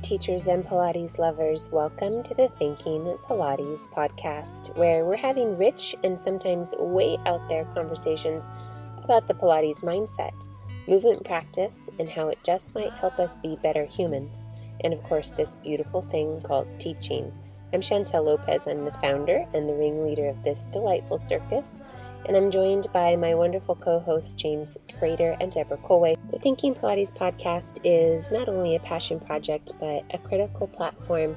Teachers and Pilates lovers. Welcome to the Thinking Pilates podcast, where we're having rich and sometimes way out there conversations about the Pilates mindset, movement practice, and how it just might help us be better humans. And of course, this beautiful thing called teaching. I'm Chantel Lopez. I'm the founder and the ringleader of this delightful circus. And I'm joined by my wonderful co hosts, James Crater and Deborah Colway. The Thinking Pilates podcast is not only a passion project, but a critical platform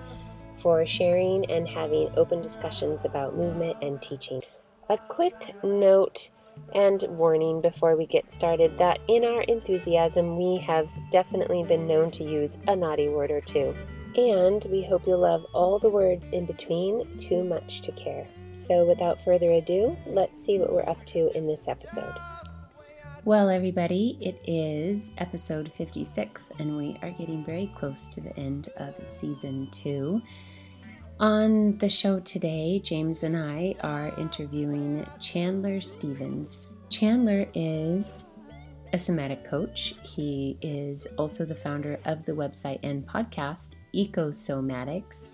for sharing and having open discussions about movement and teaching. A quick note and warning before we get started that in our enthusiasm, we have definitely been known to use a naughty word or two. And we hope you'll love all the words in between, too much to care. So, without further ado, let's see what we're up to in this episode. Well, everybody, it is episode 56, and we are getting very close to the end of season two. On the show today, James and I are interviewing Chandler Stevens. Chandler is a somatic coach. He is also the founder of the website and podcast Ecosomatics.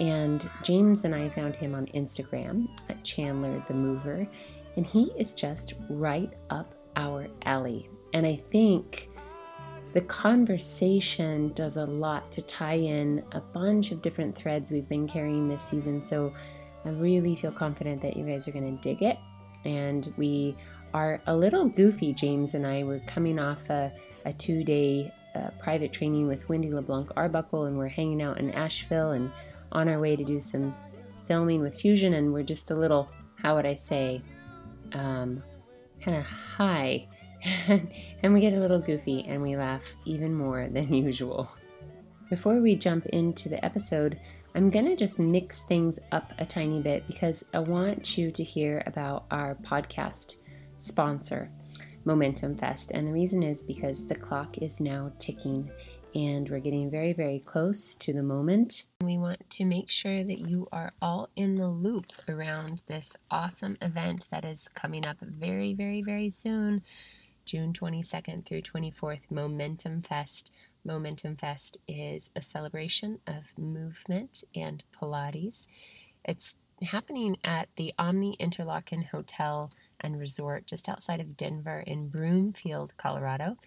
And James and I found him on Instagram at Chandler the Mover, and he is just right up our alley. And I think the conversation does a lot to tie in a bunch of different threads we've been carrying this season. So I really feel confident that you guys are going to dig it. And we are a little goofy, James and I. We're coming off a, a two day uh, private training with Wendy LeBlanc Arbuckle, and we're hanging out in Asheville and on our way to do some filming with Fusion. And we're just a little, how would I say, um, kind of high and we get a little goofy and we laugh even more than usual. Before we jump into the episode, I'm going to just mix things up a tiny bit because I want you to hear about our podcast sponsor, Momentum Fest. And the reason is because the clock is now ticking and we're getting very, very close to the moment. We want to make sure that you are all in the loop around this awesome event that is coming up very, very, very soon. June 22nd through 24th, Momentum Fest. Momentum Fest is a celebration of movement and Pilates. It's happening at the Omni Interlocken Hotel and Resort just outside of Denver in Broomfield, Colorado.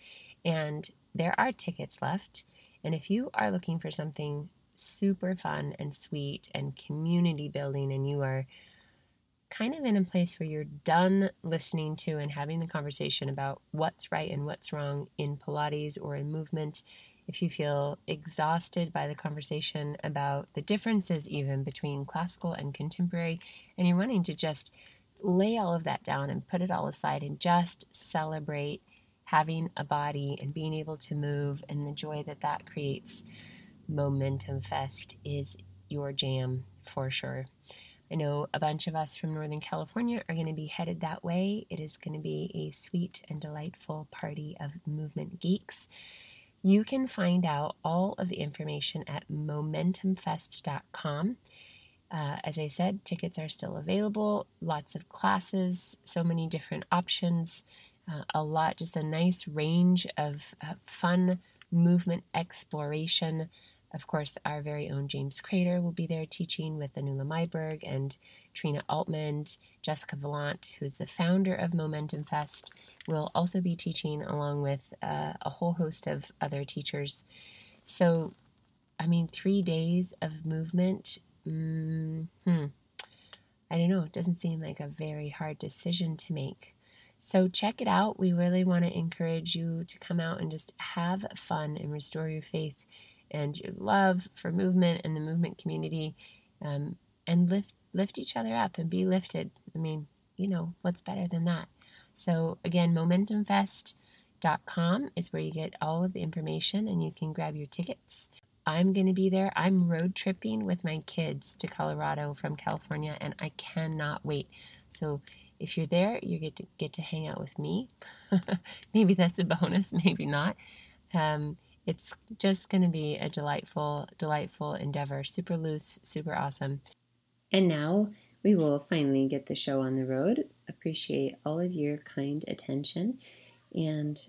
And there are tickets left. And if you are looking for something super fun and sweet and community building and you are kind of in a place where you're done listening to and having the conversation about what's right and what's wrong in Pilates or in movement, if you feel exhausted by the conversation about the differences even between classical and contemporary, and you're wanting to just lay all of that down and put it all aside and just celebrate having a body and being able to move and the joy that that creates, Momentum Fest is your jam for sure. I know a bunch of us from Northern California are going to be headed that way. It is going to be a sweet and delightful party of movement geeks. You can find out all of the information at momentumfest.com. Uh, as I said, tickets are still available, lots of classes, so many different options, uh, a lot, just a nice range of uh, fun movement exploration of course, our very own James Crater will be there teaching with Anula Maiberg and Trina Altman. Jessica Valant, who's the founder of Momentum Fest, will also be teaching along with uh, a whole host of other teachers. So, I mean, three days of movement. Mm, hmm. I don't know. It doesn't seem like a very hard decision to make. So, check it out. We really want to encourage you to come out and just have fun and restore your faith and your love for movement and the movement community um, and lift lift each other up and be lifted. I mean, you know, what's better than that? So again, momentumfest.com is where you get all of the information and you can grab your tickets. I'm going to be there. I'm road tripping with my kids to Colorado from California and I cannot wait. So if you're there, you get to get to hang out with me. maybe that's a bonus, maybe not. Um, It's just going to be a delightful, delightful endeavor. Super loose, super awesome. And now we will finally get the show on the road. Appreciate all of your kind attention. And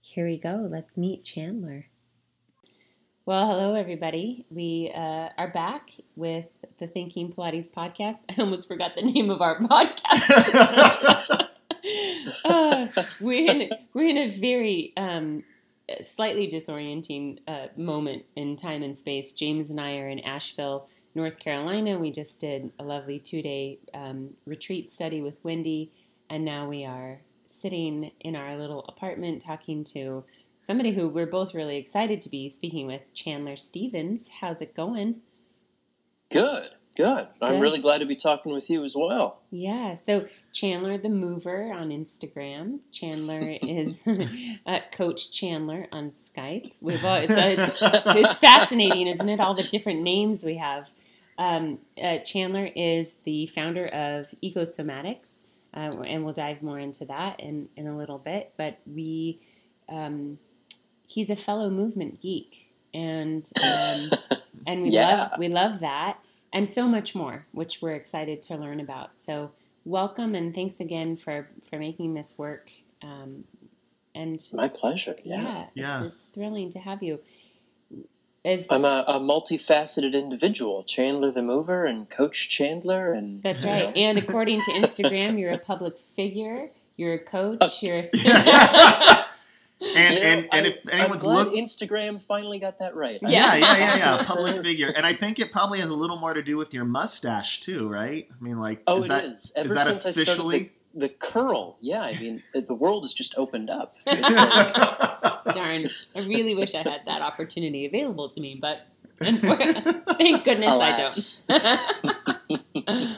here we go. Let's meet Chandler. Well, hello, everybody. We uh, are back with the Thinking Pilates podcast. I almost forgot the name of our podcast. uh, we're, in, we're in a very um, slightly disorienting uh, moment in time and space. James and I are in Asheville, North Carolina. We just did a lovely two day um, retreat study with Wendy, and now we are sitting in our little apartment talking to somebody who we're both really excited to be speaking with, Chandler Stevens. How's it going? Good, good. I'm really glad to be talking with you as well. Yeah. So Chandler the Mover on Instagram. Chandler is uh, Coach Chandler on Skype. We've all, it's, it's, it's, fascinating, isn't it? All the different names we have. Um, uh, Chandler is the founder of Ecosomatics, uh, and we'll dive more into that in, in a little bit. But we um, he's a fellow movement geek, and um, and we yeah. love we love that, and so much more, which we're excited to learn about. So welcome and thanks again for for making this work. Um, and my pleasure. Yeah, yeah, yeah. It's, it's thrilling to have you. As, I'm a, a, multifaceted individual, Chandler the Mover and Coach Chandler, and that's right. And according to Instagram, you're a public figure. You're a coach. You're And, you know, and, and I, if anyone's looked, Instagram finally got that right. Yeah, yeah, yeah, yeah. Public figure, and I think it probably has a little more to do with your mustache too, right? I mean, like, oh, is it that, is. Ever is since officially... I started the, the, curl, yeah. I mean, the world has just opened up. Like... Darn! I really wish I had that opportunity available to me, but thank goodness Alas. I don't.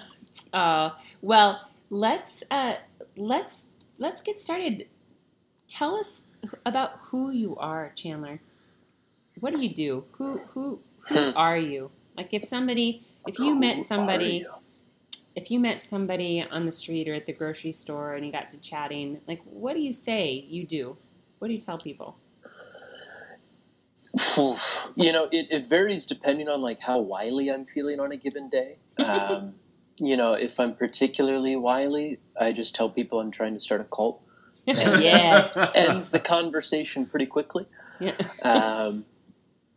uh, well, let's uh, let's let's get started. Tell us about who you are, Chandler. What do you do? Who who who hmm. are you? Like if somebody, if you met somebody, if you met somebody on the street or at the grocery store and you got to chatting, like what do you say you do? What do you tell people? You know, it, it varies depending on like how wily I'm feeling on a given day. Um, you know, if I'm particularly wily, I just tell people I'm trying to start a cult yes. ends the conversation pretty quickly. Yeah. um,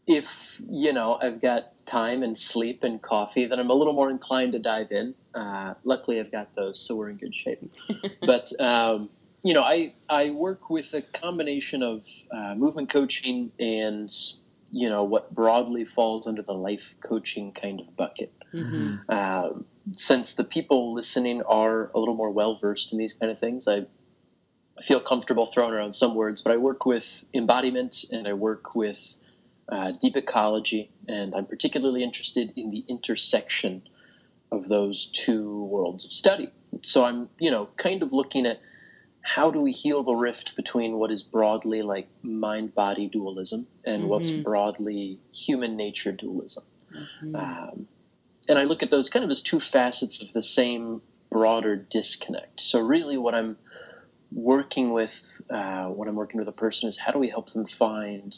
if you know I've got time and sleep and coffee, then I'm a little more inclined to dive in. Uh, luckily, I've got those, so we're in good shape. but um, you know, I I work with a combination of uh, movement coaching and you know what broadly falls under the life coaching kind of bucket. Mm-hmm. Um, since the people listening are a little more well versed in these kind of things, I I feel comfortable throwing around some words, but I work with embodiment and I work with uh, deep ecology, and I'm particularly interested in the intersection of those two worlds of study. So I'm, you know, kind of looking at how do we heal the rift between what is broadly like mind body dualism and mm-hmm. what's broadly human nature dualism. Mm-hmm. Um, and I look at those kind of as two facets of the same broader disconnect. So, really, what I'm working with uh, when I'm working with a person is how do we help them find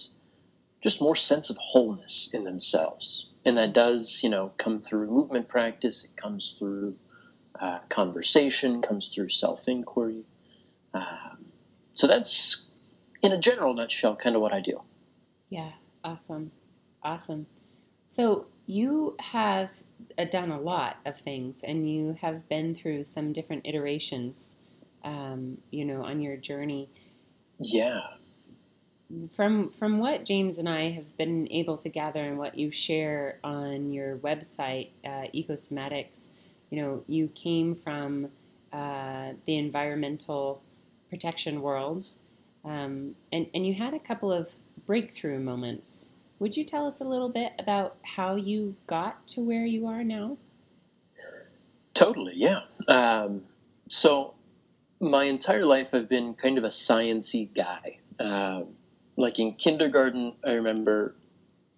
just more sense of wholeness in themselves, and that does you know come through movement practice. It comes through uh, conversation, comes through self inquiry. Um, so that's in a general nutshell kind of what I do. Yeah, awesome, awesome. So you have uh, done a lot of things, and you have been through some different iterations um, you know, on your journey. Yeah. From from what James and I have been able to gather and what you share on your website, uh, Ecosomatics, you know, you came from uh, the environmental protection world, um, and and you had a couple of breakthrough moments. Would you tell us a little bit about how you got to where you are now? Totally, yeah. Um, so my entire life I've been kind of a sciency guy. Uh, like in kindergarten, I remember,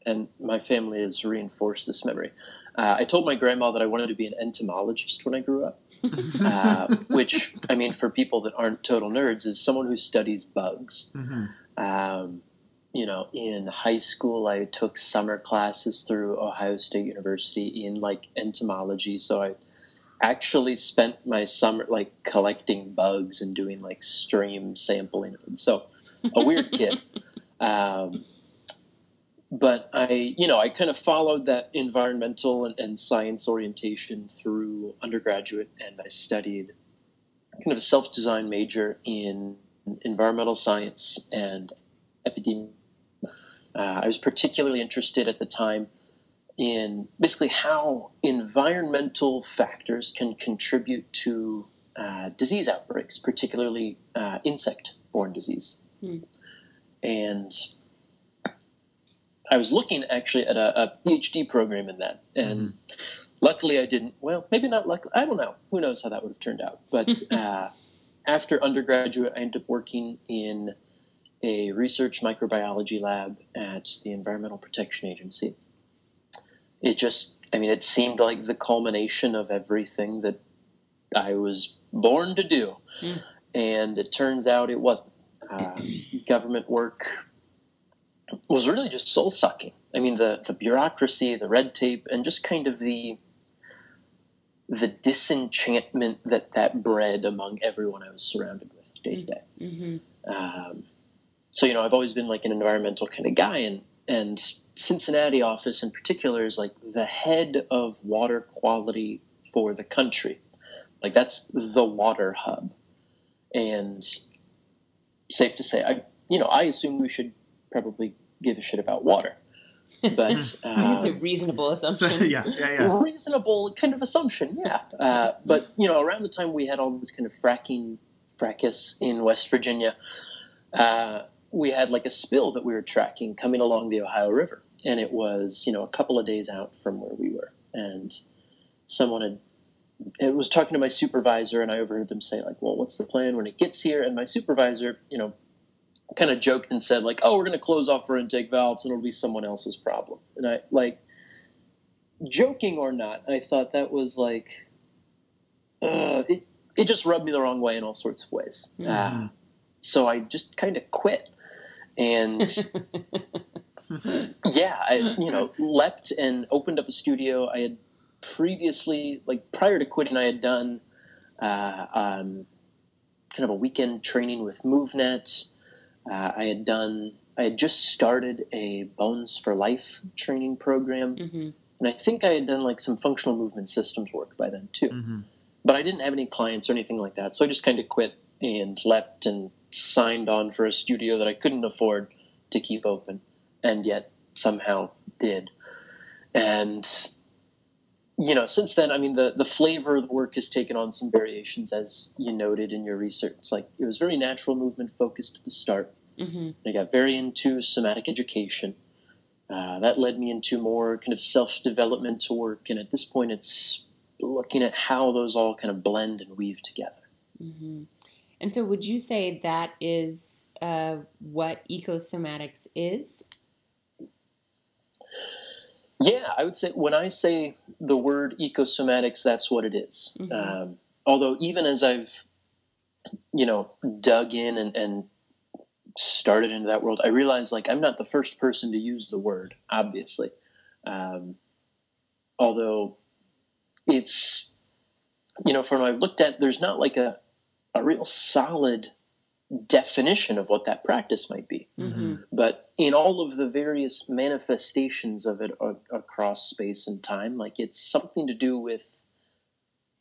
and my family has reinforced this memory. Uh, I told my grandma that I wanted to be an entomologist when I grew up, uh, which I mean, for people that aren't total nerds, is someone who studies bugs. Mm-hmm. Um, you know, in high school, I took summer classes through Ohio State University in like entomology. So I actually spent my summer like collecting bugs and doing like stream sampling. So a weird kid. Um, but I, you know, I kind of followed that environmental and, and science orientation through undergraduate, and I studied kind of a self-designed major in environmental science and epidemiology. Uh, I was particularly interested at the time in basically how environmental factors can contribute to uh, disease outbreaks, particularly uh, insect-borne disease. Hmm. And I was looking actually at a, a PhD program in that, and mm-hmm. luckily I didn't. Well, maybe not luckily. I don't know. Who knows how that would have turned out? But uh, after undergraduate, I ended up working in a research microbiology lab at the Environmental Protection Agency. It just, I mean, it seemed like the culmination of everything that I was born to do. Mm. And it turns out it wasn't. Uh, government work was really just soul sucking. I mean, the the bureaucracy, the red tape, and just kind of the the disenchantment that that bred among everyone I was surrounded with day to day. Mm-hmm. Um, so you know, I've always been like an environmental kind of guy, and and Cincinnati office in particular is like the head of water quality for the country. Like that's the water hub, and safe to say, I you know I assume we should probably give a shit about water. But um, it's a reasonable assumption. So, yeah, yeah, yeah. Reasonable kind of assumption, yeah. Uh, but you know, around the time we had all this kind of fracking fracas in West Virginia, uh, we had like a spill that we were tracking coming along the Ohio River, and it was you know a couple of days out from where we were, and someone had it was talking to my supervisor and I overheard them say like, well, what's the plan when it gets here? And my supervisor, you know, kind of joked and said like, "Oh, we're going to close off our intake valves, and it'll be someone else's problem." And I like, joking or not, I thought that was like, uh, it it just rubbed me the wrong way in all sorts of ways. Mm. Uh, so I just kind of quit, and yeah, I you know leapt and opened up a studio. I had previously, like prior to quitting, I had done. Uh, um, kind of a weekend training with MovNat. Uh, I had done, I had just started a Bones for Life training program. Mm-hmm. And I think I had done like some functional movement systems work by then too. Mm-hmm. But I didn't have any clients or anything like that. So I just kind of quit and left and signed on for a studio that I couldn't afford to keep open and yet somehow did. And you know, since then, I mean, the, the flavor of the work has taken on some variations, as you noted in your research. Like it was very natural movement focused at the start. Mm-hmm. I got very into somatic education. Uh, that led me into more kind of self developmental work, and at this point, it's looking at how those all kind of blend and weave together. Mm-hmm. And so, would you say that is uh, what ecosomatics is? Yeah, I would say when I say the word ecosomatics, that's what it is. Mm-hmm. Um, although, even as I've, you know, dug in and, and started into that world, I realized like I'm not the first person to use the word, obviously. Um, although it's, you know, from what I've looked at, there's not like a, a real solid definition of what that practice might be. Mm-hmm. But in all of the various manifestations of it across space and time, like it's something to do with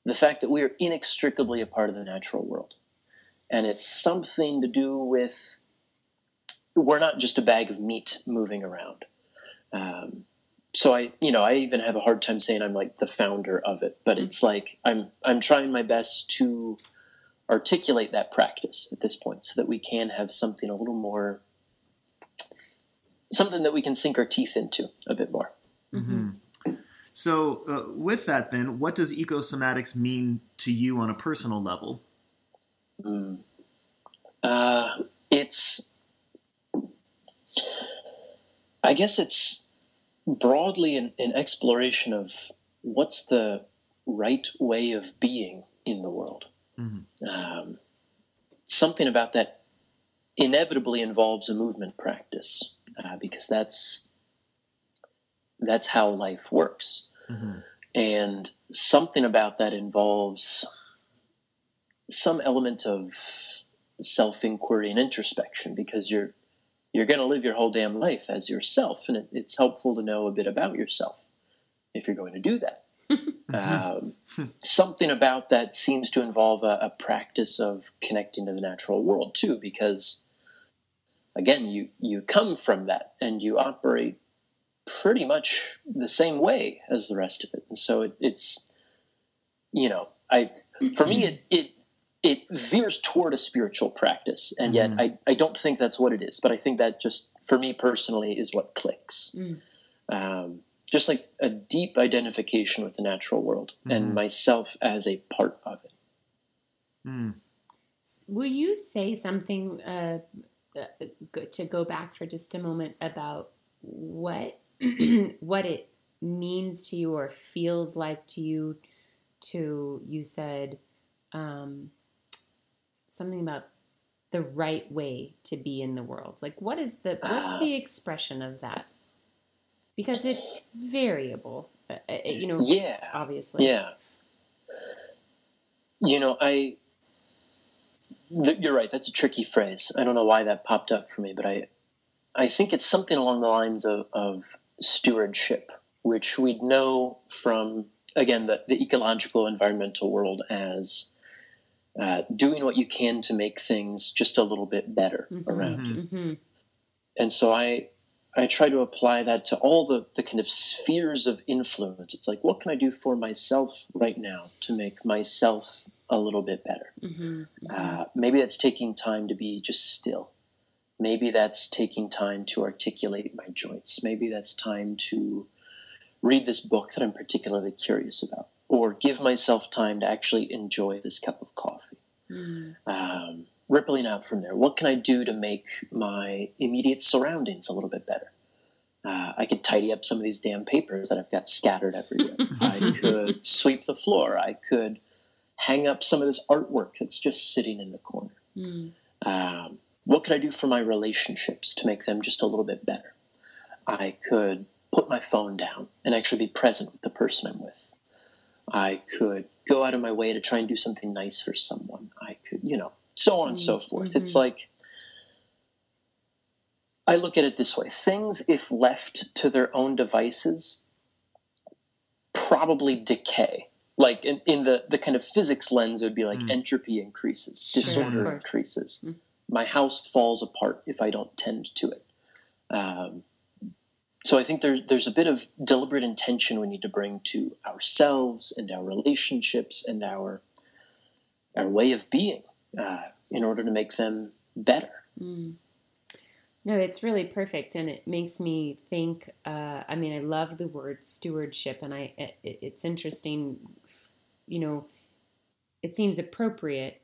the fact that we are inextricably a part of the natural world. And it's something to do with we're not just a bag of meat moving around. Um, so I, you know, I even have a hard time saying I'm like the founder of it, but it's like I'm I'm trying my best to articulate that practice at this point so that we can have something a little more something that we can sink our teeth into a bit more mm-hmm. so uh, with that then what does ecosomatics mean to you on a personal level mm. uh, it's i guess it's broadly an, an exploration of what's the right way of being in the world Mm-hmm. Um, something about that inevitably involves a movement practice. uh, because that's that's how life works. Mm-hmm. And something about that involves some element of self inquiry and introspection because you're you're going to live your whole damn life as yourself, and it, it's helpful to know a bit about yourself if you're going to do that. Um, something about that seems to involve a, a, practice of connecting to the natural world too, because again, you you come from that and you operate pretty much the same way as the rest of it, and so it, it's you know, I for me it it it veers toward a spiritual practice, and yet mm. I I don't think that's what it is, but I think that just for me personally is what clicks. Mm. Um, just like a deep identification with the natural world mm-hmm. and myself as a part of it. Mm. Will you say something uh, uh, to go back for just a moment about what what it means to you or feels like to you? To you said um, something about the right way to be in the world. Like, what is the what's uh, the expression of that? Because it's variable. Uh, uh, you know, yeah, obviously, yeah. You know, I. Th- you're right. That's a tricky phrase. I don't know why that popped up for me, but I, I think it's something along the lines of, of stewardship, which we'd know from again the, the ecological environmental world as uh, doing what you can to make things just a little bit better mm-hmm, around you. Mm-hmm. And so I I try to apply that to all the, the kind of spheres of influence. It's like, what can I do for myself right now to make myself a little bit better? Mm-hmm, mm-hmm. Uh, maybe that's taking time to be just still. Maybe that's taking time to articulate my joints. Maybe that's time to read this book that I'm particularly curious about, or give myself time to actually enjoy this cup of coffee. Mm. Um, rippling out from there. What can I do to make my immediate surroundings a little bit better? Uh, I could tidy up some of these damn papers that I've got scattered everywhere. I could sweep the floor. I could hang up some of this artwork that's just sitting in the corner. Mm. Um, what could I do for my relationships to make them just a little bit better? I could put my phone down and actually be present with the person I'm with. I could go out of my way to try and do something nice for someone. I could, you know, so on and so forth. Mm-hmm. It's like I look at it this way things, if left to their own devices, probably decay. Like in, in the, the kind of physics lens, it would be like mm. entropy increases, sure, disorder increases. Mm. My house falls apart if I don't tend to it. Um, so I think there, there's a bit of deliberate intention we need to bring to ourselves and our relationships and our our way of being uh, in order to make them better. Mm. No, it's really perfect, and it makes me think. Uh, I mean, I love the word stewardship, and I it, it's interesting. You know, it seems appropriate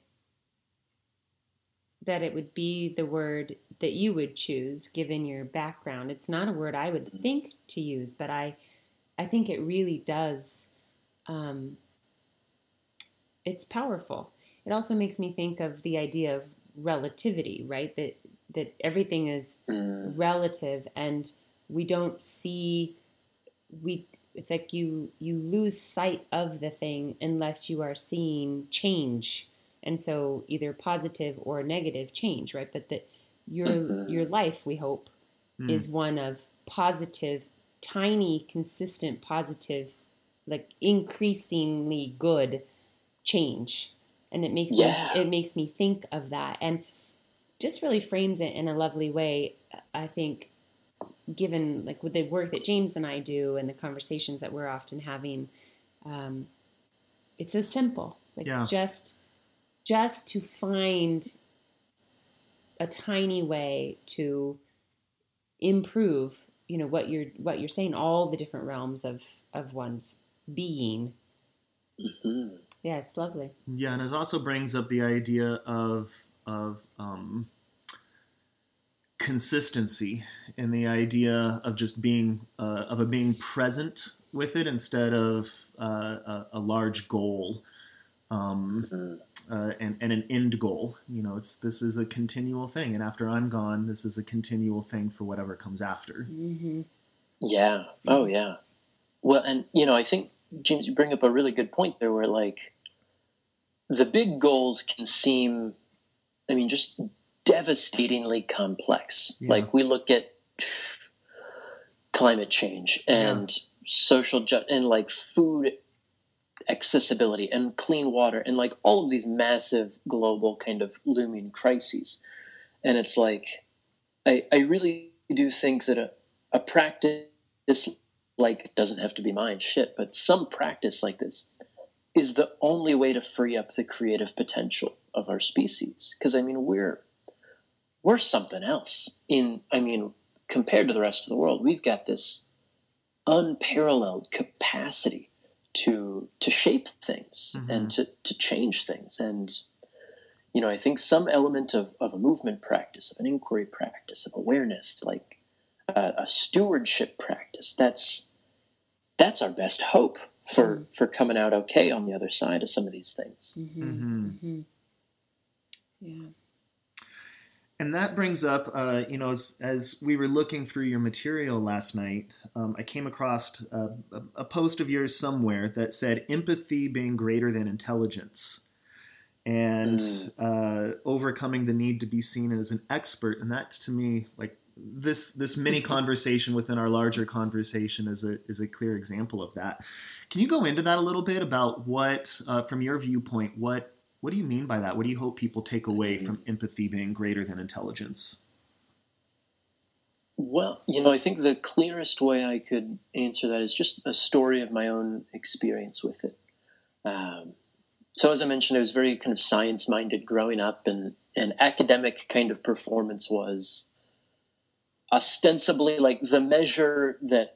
that it would be the word that you would choose, given your background. It's not a word I would think to use, but I, I think it really does. Um, it's powerful it also makes me think of the idea of relativity, right? That that everything is mm. relative and we don't see we it's like you you lose sight of the thing unless you are seeing change and so either positive or negative change right but that your mm-hmm. your life we hope mm. is one of positive tiny consistent positive like increasingly good change and it makes yeah. me, it makes me think of that and just really frames it in a lovely way i think given like with the work that james and i do and the conversations that we're often having um, it's so simple like yeah. just just to find a tiny way to improve you know what you're what you're saying all the different realms of of one's being mm-hmm. Yeah, it's lovely. Yeah, and it also brings up the idea of of um, consistency and the idea of just being uh, of a being present with it instead of uh, a, a, large goal. Um, uh, and, and an end goal. You know, it's this is a continual thing, and after I'm gone, this is a continual thing for whatever comes after. Mm-hmm. Yeah. Oh, yeah. Well, and you know, I think James, you bring up a really good point there, where like the big goals can seem, I mean, just devastatingly complex. Yeah. Like we look at climate change and social ju- and like food accessibility and clean water and like all of these massive global kind of looming crises. And it's like, I, I really do think that a, a practice like doesn't have to be mine, shit, but some practice like this is the only way to free up the creative potential of our species. Because I mean, we're we're something else. In I mean, compared to the rest of the world, we've got this unparalleled capacity to to shape things Mhm. and to, to change things. And you know, I think some element of, of a movement practice, of an inquiry practice, of awareness, like a, a stewardship practice, that's that's our best hope for for coming out okay on the other side of some of these things. Mm-hmm. Mhm. Mm-hmm. Yeah. And that brings up, uh, you know, as, as we were looking through your material last night, um, I came across a, a, a post of yours somewhere that said empathy being greater than intelligence and Mm. uh, overcoming the need to be seen as an expert. And that, to me, like this this mini conversation within our larger conversation is a is a clear example of that. Can you go into that a little bit about what, uh, from your viewpoint, what what do you mean by that? What do you hope people take away from empathy being greater than intelligence? Well, you know, I think the clearest way I could answer that is just a story of my own experience with it. Um, so, as I mentioned, I was very kind of science minded growing up, and, and academic kind of performance was ostensibly like the measure that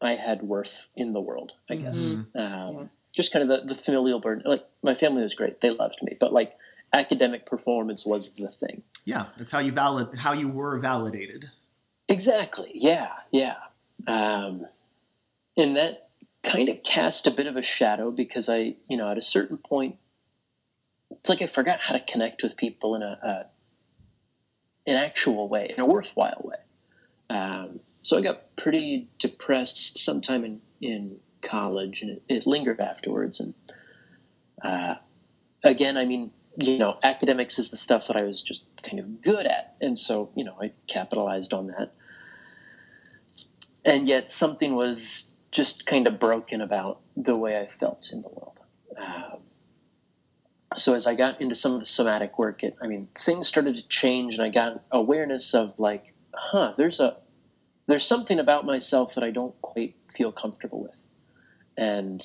I had worth in the world, I guess. Um, Yeah. Just kind of the, the familial burden. Like, my family was great, they loved me, but like academic performance was the thing. Yeah, that's how you valid how you were validated. Exactly. Yeah. Yeah. Um, and that kind of cast a bit of a shadow because I, you know, at a certain point, it's like I forgot how to connect with people in a, a an actual way, in a worthwhile way. Um, so I got pretty depressed sometime in in college, and it, it lingered afterwards. And uh, again, I mean, you know, academics is the stuff that I was just kind of good at. And so, you know, I capitalized on that. And yet something was just kind of broken about the way I felt in the world. Um, so as I got into some of the somatic work, it, I mean, things started to change and I got awareness of like, huh, there's a, there's something about myself that I don't quite feel comfortable with. And,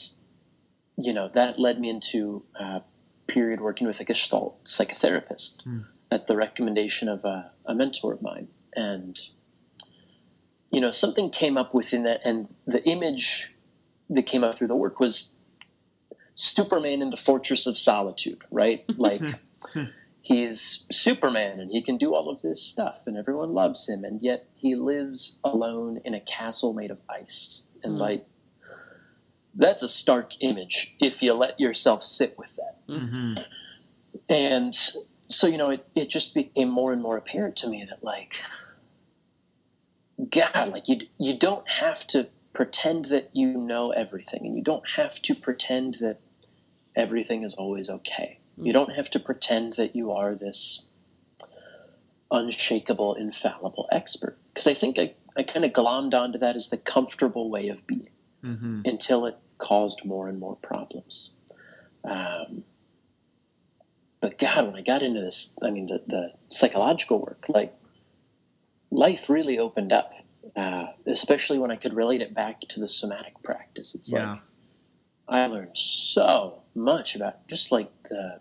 you know, that led me into uh, period working with a Gestalt psychotherapist Hmm. at the recommendation of a, a mentor of mine. And, you know, something came up within that, and the image that came up through the work was Superman in the Fortress of Solitude, right? Like, he's Superman and he can do all of this stuff, and everyone loves him, and yet he lives alone in a castle made of ice. And, Hmm. like, that's a stark image if you let yourself sit with that. Mm-hmm. And so, you know, it, it just became more and more apparent to me that, like, God, like, you, you don't have to pretend that you know everything, and you don't have to pretend that everything is always okay. You don't have to pretend that you are this unshakable, infallible expert. Because I think I, I kind of glommed onto that as the comfortable way of being Mm-hmm. until it caused more and more problems. Um, but God, when I got into this, I mean, the, the psychological work, like life really opened up, uh, especially when I could relate it back to the somatic practice. It's Yeah. like I learned so much about just like the,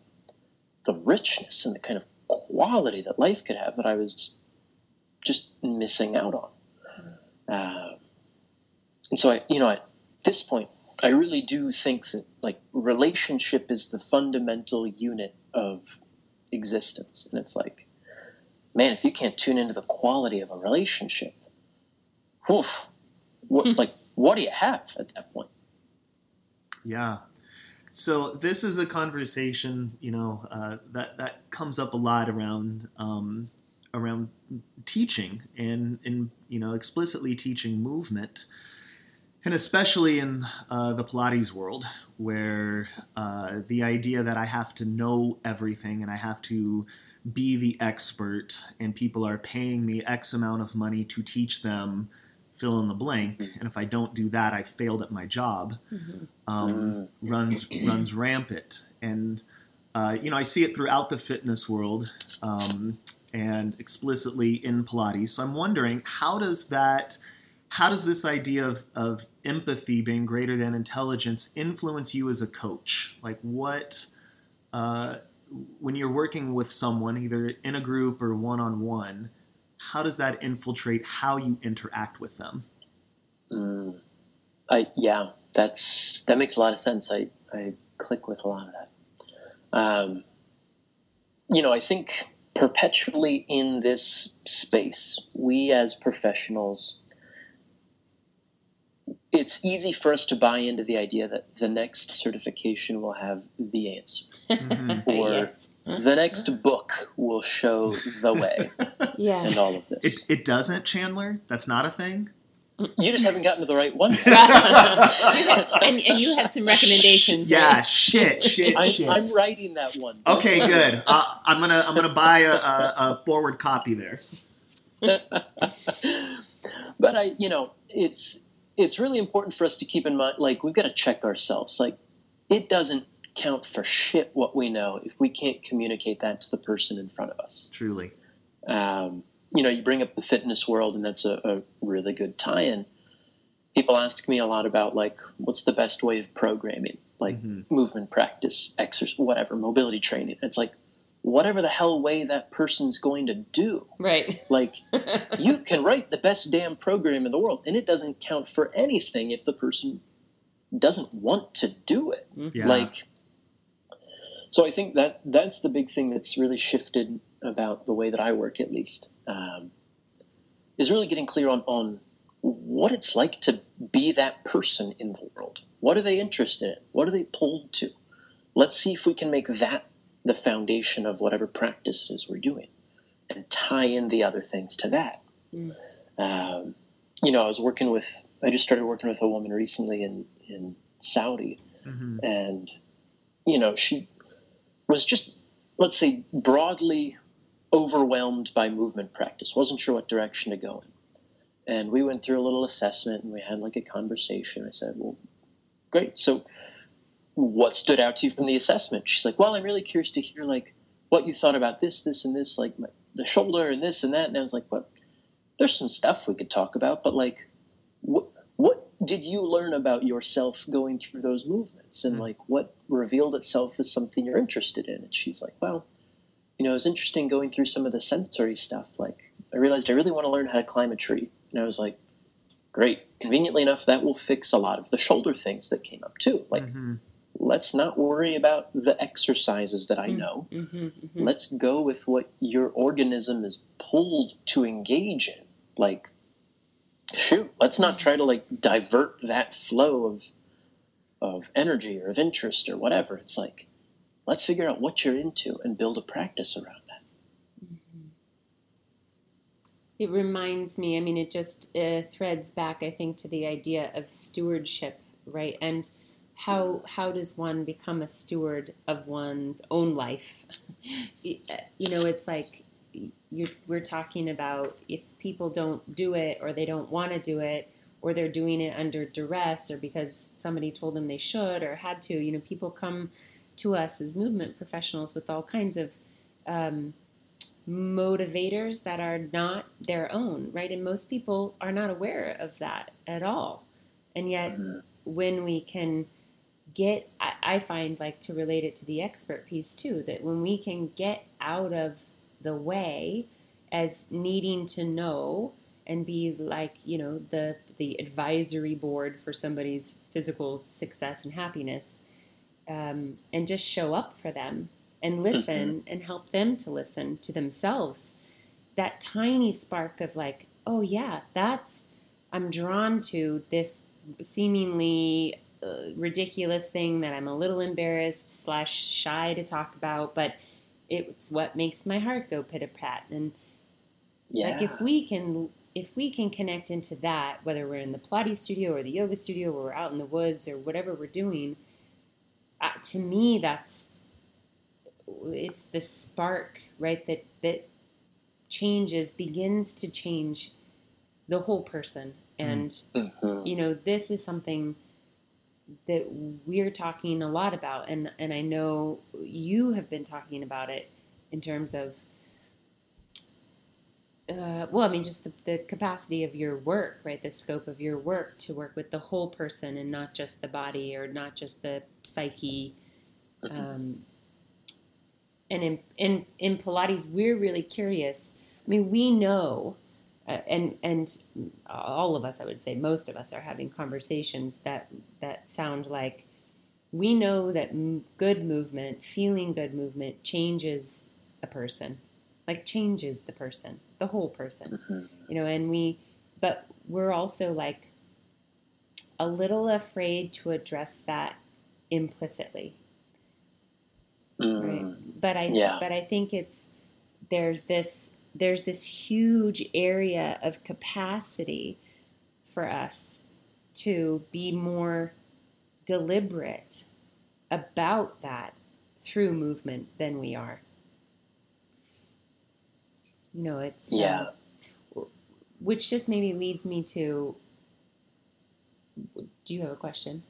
the richness and the kind of quality that life could have that I was just missing out on. Um, and so I, you know, at this point, I really do think that like relationship is the fundamental unit of existence, and it's like, man, if you can't tune into the quality of a relationship, woof, what like what do you have at that point? Yeah. So this is a conversation, you know, uh, that that comes up a lot around um, around teaching and and you know explicitly teaching movement, and especially in uh, the Pilates world, where uh, the idea that I have to know everything and I have to be the expert, and people are paying me X amount of money to teach them fill in the blank, and if I don't do that, I failed at my job. Mm-hmm. Um, runs runs rampant, and uh, you know I see it throughout the fitness world um, and explicitly in Pilates. So I'm wondering how does that how does this idea of, of empathy being greater than intelligence influence you as a coach? Like what uh, when you're working with someone, either in a group or one on one, how does that infiltrate how you interact with them? Mm. I yeah, that's that makes a lot of sense. I I click with a lot of that. Um, you know, I think perpetually in this space, we as professionals, it's easy for us to buy into the idea that the next certification will have the answer, Mhm. or yes. The next book will show the way, Yeah. and all of It, this. it doesn't, Chandler. That's not a thing. You just haven't gotten to the right one. and, and you have some recommendations. Yeah, right? shit, shit, I'm, shit. I'm writing that one. Okay, good. Uh, I'm gonna I'm gonna buy a, a, a forward copy there. but I, you know, it's it's really important for us to keep in mind. Like we've got to check ourselves. Like it doesn't count for shit what we know if we can't communicate that to the person in front of us. Truly. Um, you know, you bring up the fitness world, and that's a, a really good tie-in. People ask me a lot about like, what's the best way of programming, like Mhm. movement practice, exercise, whatever, mobility training. It's like whatever the hell way that person's going to do. Right. Like you can write the best damn program in the world, and it doesn't count for anything if the person doesn't want to do it. Yeah. Like, so I think that that's the big thing that's really shifted about the way that I work, at least, um, is really getting clear on on what it's like to be that person in the world. What are they interested in? What are they pulled to? Let's see if we can make that the foundation of whatever practice it is we're doing, and tie in the other things to that. Mm. Um, you know, I was working with. I just started working with a woman recently in in Saudi, Mhm. and you know she was just let's say broadly overwhelmed by movement practice. Wasn't sure what direction to go in. And we went through a little assessment and we had like a conversation. I said well great. So what stood out to you from the assessment? She's like well i'm really curious to hear like what you thought about this this and this like my, the shoulder and this and that. And i was like what there's some stuff we could talk about but like did you learn about yourself going through those movements? And Mm. like what revealed itself as something you're interested in? And she's like well you know it was interesting going through some of the sensory stuff. Like i realized i really want to learn how to climb a tree. And i was like great. Conveniently enough that will fix a lot of the shoulder things that came up too. Like Mhm. let's not worry about the exercises that i know. Mm-hmm, let's go with what your organism is pulled to engage in. Like shoot let's not try to like divert that flow of of energy or of interest or whatever it's like let's figure out what you're into and build a practice around that It reminds me, I mean, it just uh, threads back, I think, to the idea of stewardship, right? And how how does one become a steward of one's own life? you know, it's like we're talking about if people don't do it or they don't want to do it or they're doing it under duress or because somebody told them they should or had to. You know, people come to us as movement professionals with all kinds of um, motivators that are not their own, right? And most people are not aware of that at all. And yet, when we can get, I, I find like to relate it to the expert piece too, that when we can get out of the way as needing to know and be like, you know, the, the advisory board for somebody's physical success and happiness, um, and just show up for them and listen and help them to listen to themselves. That tiny spark of like, oh yeah, that's I'm drawn to this seemingly uh, ridiculous thing that I'm a little embarrassed slash shy to talk about, but it's what makes my heart go pit a pat. And Yeah. like if we can if we can connect into that, whether we're in the Pilates studio or the yoga studio or we're out in the woods or whatever we're doing, uh, to me that's it's the spark, right? That that changes begins to change the whole person. And Mhm. you know, this is something that we're talking a lot about, and and I know you have been talking about it in terms of, uh, well, I mean, just the, the capacity of your work, right? The scope of your work to work with the whole person and not just the body or not just the psyche. Um, and in, in in Pilates, we're really curious. I mean, we know uh, and and all of us, I would say, most of us are having conversations that that sound like we know that m- good movement, feeling good movement, changes a person, like changes the person, the whole person, Mhm. you know. And we, but we're also like a little afraid to address that implicitly, Mm. right? But I, Yeah. but I think it's there's this there's this huge area of capacity for us to be more deliberate about that through movement than we are. You know, it's uh, Yeah. which just maybe leads me to. Do you have a question?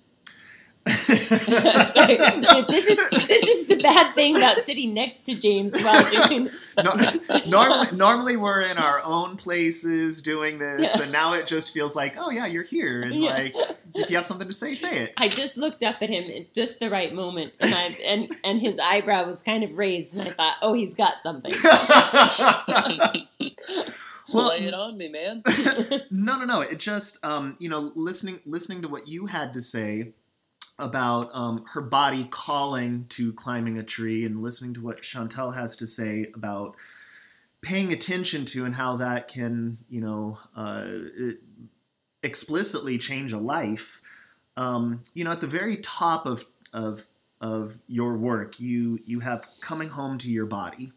Sorry, this is this is the bad thing about sitting next to James while doing. No, normally, normally we're in our own places doing this, Yeah. and now it just feels like, oh yeah, you're here, and Yeah. like, if you have something to say, say it. I just looked up at him at just the right moment, and I and and his eyebrow was kind of raised, and I thought, oh, he's got something. Well, Lay it on me, man. no, no, no. It just, um, you know, listening, listening to what you had to say about um, her body calling to climbing a tree, and listening to what Chantel has to say about paying attention to and how that can, you know, uh, explicitly change a life. Um, you know, at the very top of of of your work, you you have coming home to your body,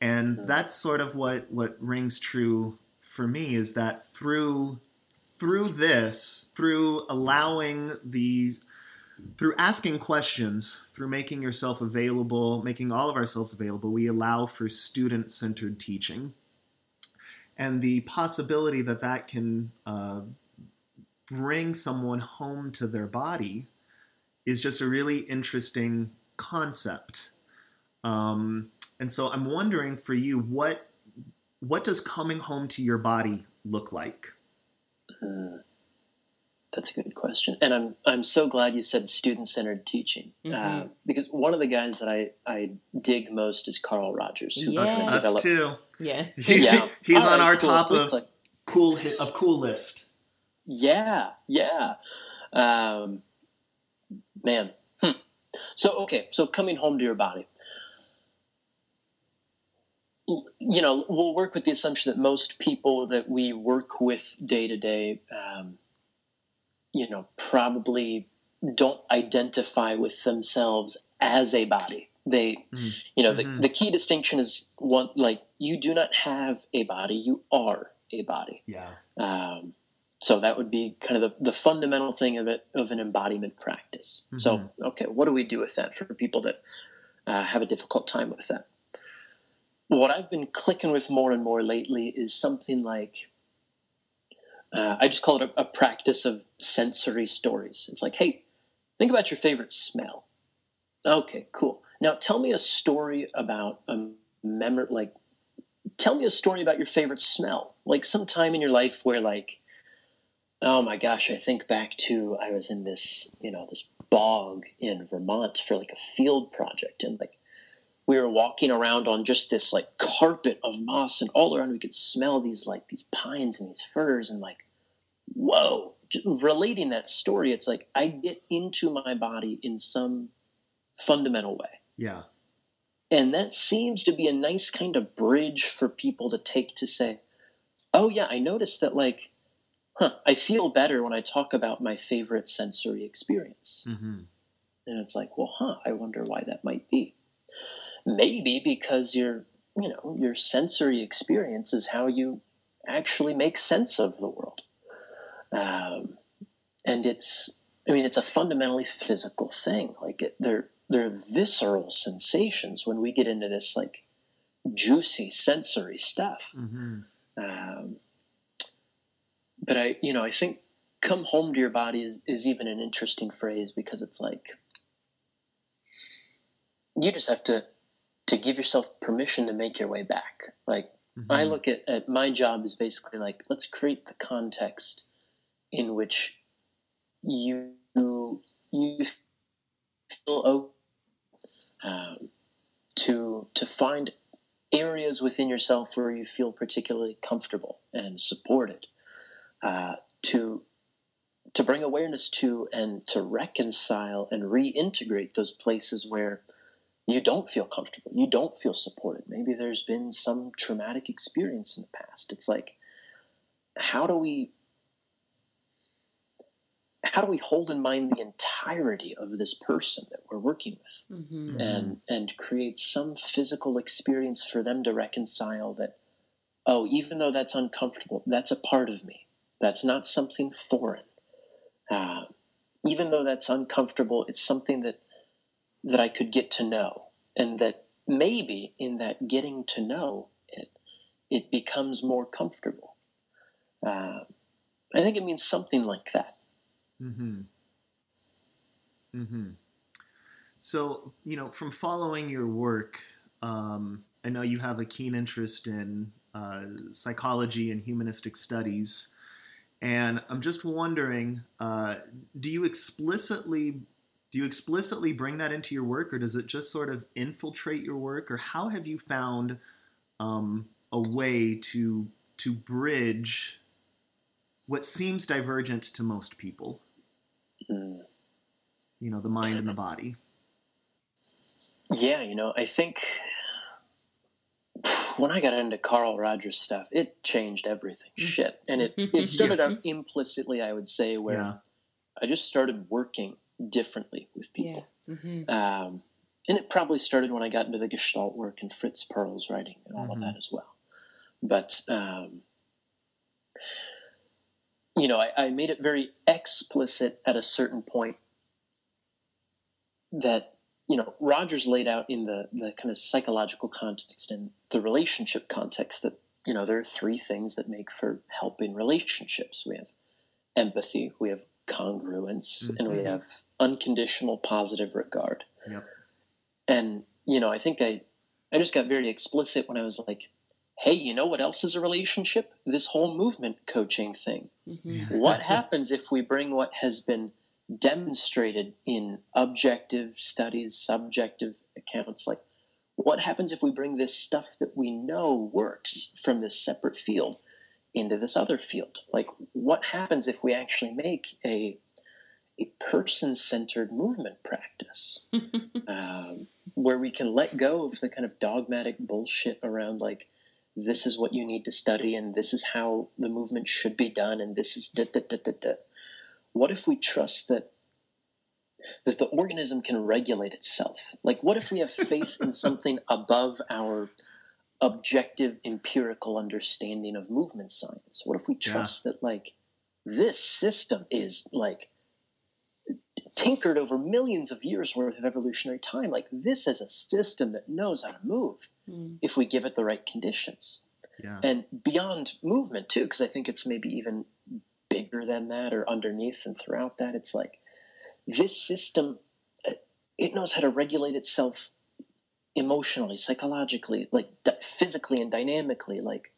and Mhm. that's sort of what what rings true for me is that through through this, through allowing these through asking questions, through making yourself available, making all of ourselves available, we allow for student centered teaching. And the possibility that that can uh, bring someone home to their body is just a really interesting concept. Um, and so I'm wondering for you, what what does coming home to your body look like? Mm. That's a good question, and I'm I'm so glad you said student centered teaching uh, Mhm. because one of the guys that I I dig most is Carl Rogers, who kind Yeah. of Us too. Yeah. He's, Yeah. he's All on right, our cool. top of click. cool of cool list. Yeah, yeah. Um, man. Hmm. So okay, so coming home to your body. You know, we'll work with the assumption that most people that we work with day to day, um, you know, probably don't identify with themselves as a body. They, Mhm. you know, Mhm. the, the key distinction is one like you do not have a body, you are a body. Yeah. Um, so that would be kind of the, the fundamental thing of it of an embodiment practice. So Mhm. okay, what do we do with that for people that uh, have a difficult time with that? What I've been clicking with more and more lately is something like uh, I just call it a, a practice of sensory stories. It's like, hey, think about your favorite smell. Okay, cool. Now tell me a story about a memory, like tell me a story about your favorite smell like some time in your life where like oh my gosh i think back to i was in this you know this bog in vermont for like a field project and like we were walking around on just this like carpet of moss and all around we could smell these like these pines and these firs and like whoa relating that story it's like i get into my body in some fundamental way Yeah. and that seems to be a nice kind of bridge for people to take to say, oh, yeah, I noticed that, like, huh, I feel better when I talk about my favorite sensory experience. Mm-hmm. And it's like, well, huh, I wonder why that might be. Maybe because your, you know, your sensory experience is how you actually make sense of the world. Um, and it's, I mean, it's a fundamentally physical thing. Like it, they're they're visceral sensations when we get into this like juicy sensory stuff. Mm-hmm. Um, but I, you know, I think "come home to your body" is is even an interesting phrase because it's like you just have to to give yourself permission to make your way back. Like Mm-hmm. I look at, at my job is basically like let's create the context in which you you feel um, to to find areas within yourself where you feel particularly comfortable and supported uh, to to bring awareness to and to reconcile and reintegrate those places where you don't feel comfortable you don't feel supported. Maybe there's been some traumatic experience in the past. It's like how do we how do we hold in mind the entirety of this person that we're working with? Mm-hmm. and and create some physical experience for them to reconcile that oh even though that's uncomfortable that's a part of me. That's not something foreign. Uh, even though that's uncomfortable it's something that that i could get to know. And that maybe in that getting to know it it becomes more comfortable. Uh, i think it means something like that Mm-hmm. Mm-hmm. So, you know, from following your work, um, I know you have a keen interest in uh, psychology and humanistic studies. And I'm just wondering, uh, do you explicitly do you explicitly bring that into your work, or does it just sort of infiltrate your work, or how have you found um, a way to to bridge what seems divergent to most people? Mm. You know, the mind and the body. Yeah, you know, I think when I got into Carl Rogers stuff, it changed everything. Shit. And it, it started out implicitly, I would say, where Yeah. I just started working differently with people. Yeah. Mm-hmm. Um, and it probably started when I got into the Gestalt work and Fritz Perls writing and all of Mhm. that as well. But, um, you know, I, I made it very explicit at a certain point that, you know, Rogers laid out in the, the kind of psychological context and the relationship context that, you know, there are three things that make for helping relationships. We have empathy, we have congruence, and we Mhm. have unconditional positive regard. Yep. And you know, I think I I just got very explicit when I was like, "Hey, you know what else is a relationship? This whole movement coaching thing. Mm-hmm. What happens if we bring what has been demonstrated in objective studies, subjective accounts like what happens if we bring this stuff that we know works from this separate field into this other field? Like, what happens if we actually make a a person-centered movement practice um, where we can let go of the kind of dogmatic bullshit around like this is what you need to study and this is how the movement should be done and this is da da da da da. What if we trust that that the organism can regulate itself? Like, what if we have faith in something above our objective empirical understanding of movement science? What if we Yeah. trust that like this system is like tinkered over millions of years worth of evolutionary time? Like this is a system that knows how to move Mm. if we give it the right conditions Yeah. and beyond movement too because i think it's maybe even bigger than that or underneath and throughout that it's like this system uh, it knows how to regulate itself emotionally psychologically like di- physically and dynamically like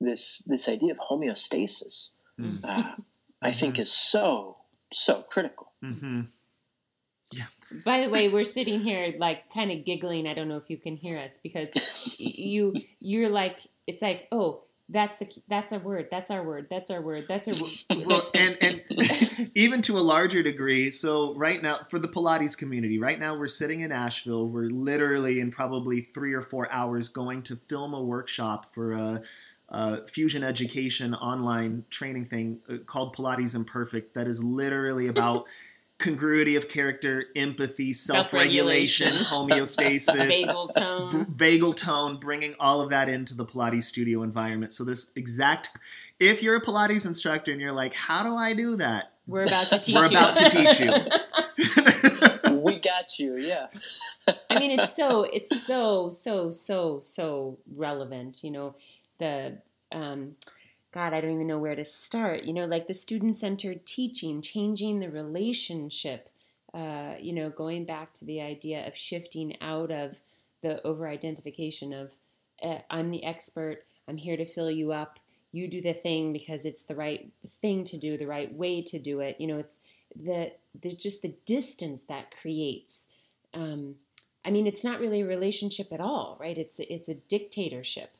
this this idea of homeostasis Mm. uh, i think is so so critical Mm-hmm. Yeah. By the way, we're sitting here like kind of giggling. I don't know if you can hear us because you you're like it's like oh that's a, that's our word that's our word that's our word that's our word. Well, and and even to a larger degree. So right now, for the Pilates community, right now we're sitting in Asheville. We're literally in probably three or four hours going to film a workshop for a, uh, fusion education online training thing uh, called Pilates Imperfect that is literally about congruity of character, empathy, self-regulation, homeostasis, vagal tone, b- vagal tone, bringing all of that into the Pilates studio environment. So this exact, if you're a Pilates instructor and you're like, how do I do that? We're about to teach We're you. about to teach you. we got you. Yeah. I mean, it's so it's so so so so relevant. You know, the um, God, I don't even know where to start. You know, like the student centered teaching, changing the relationship. Uh, you know, going back to the idea of shifting out of the over identification of uh, I'm the expert. I'm here to fill you up. You do the thing because it's the right thing to do, the right way to do it. You know, it's the the just the distance that creates. Um, I mean, it's not really a relationship at all, right? It's it's a dictatorship,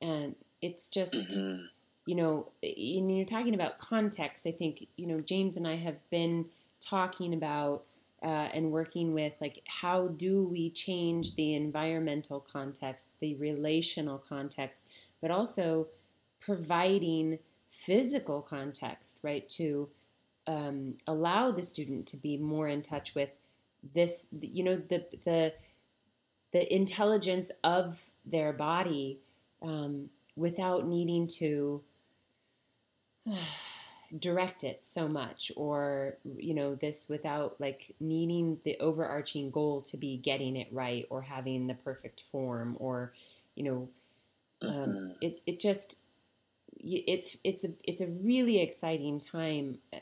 and it's just Mhm. You know, and you're talking about context. I think you know James and I have been talking about uh, and working with like how do we change the environmental context, the relational context, but also providing physical context, right, to um, allow the student to be more in touch with this, you know, the the the intelligence of their body um, without needing to direct it so much or you know this without like needing the overarching goal to be getting it right or having the perfect form or you know um, Mhm. it, it just it's it's a it's a really exciting time uh,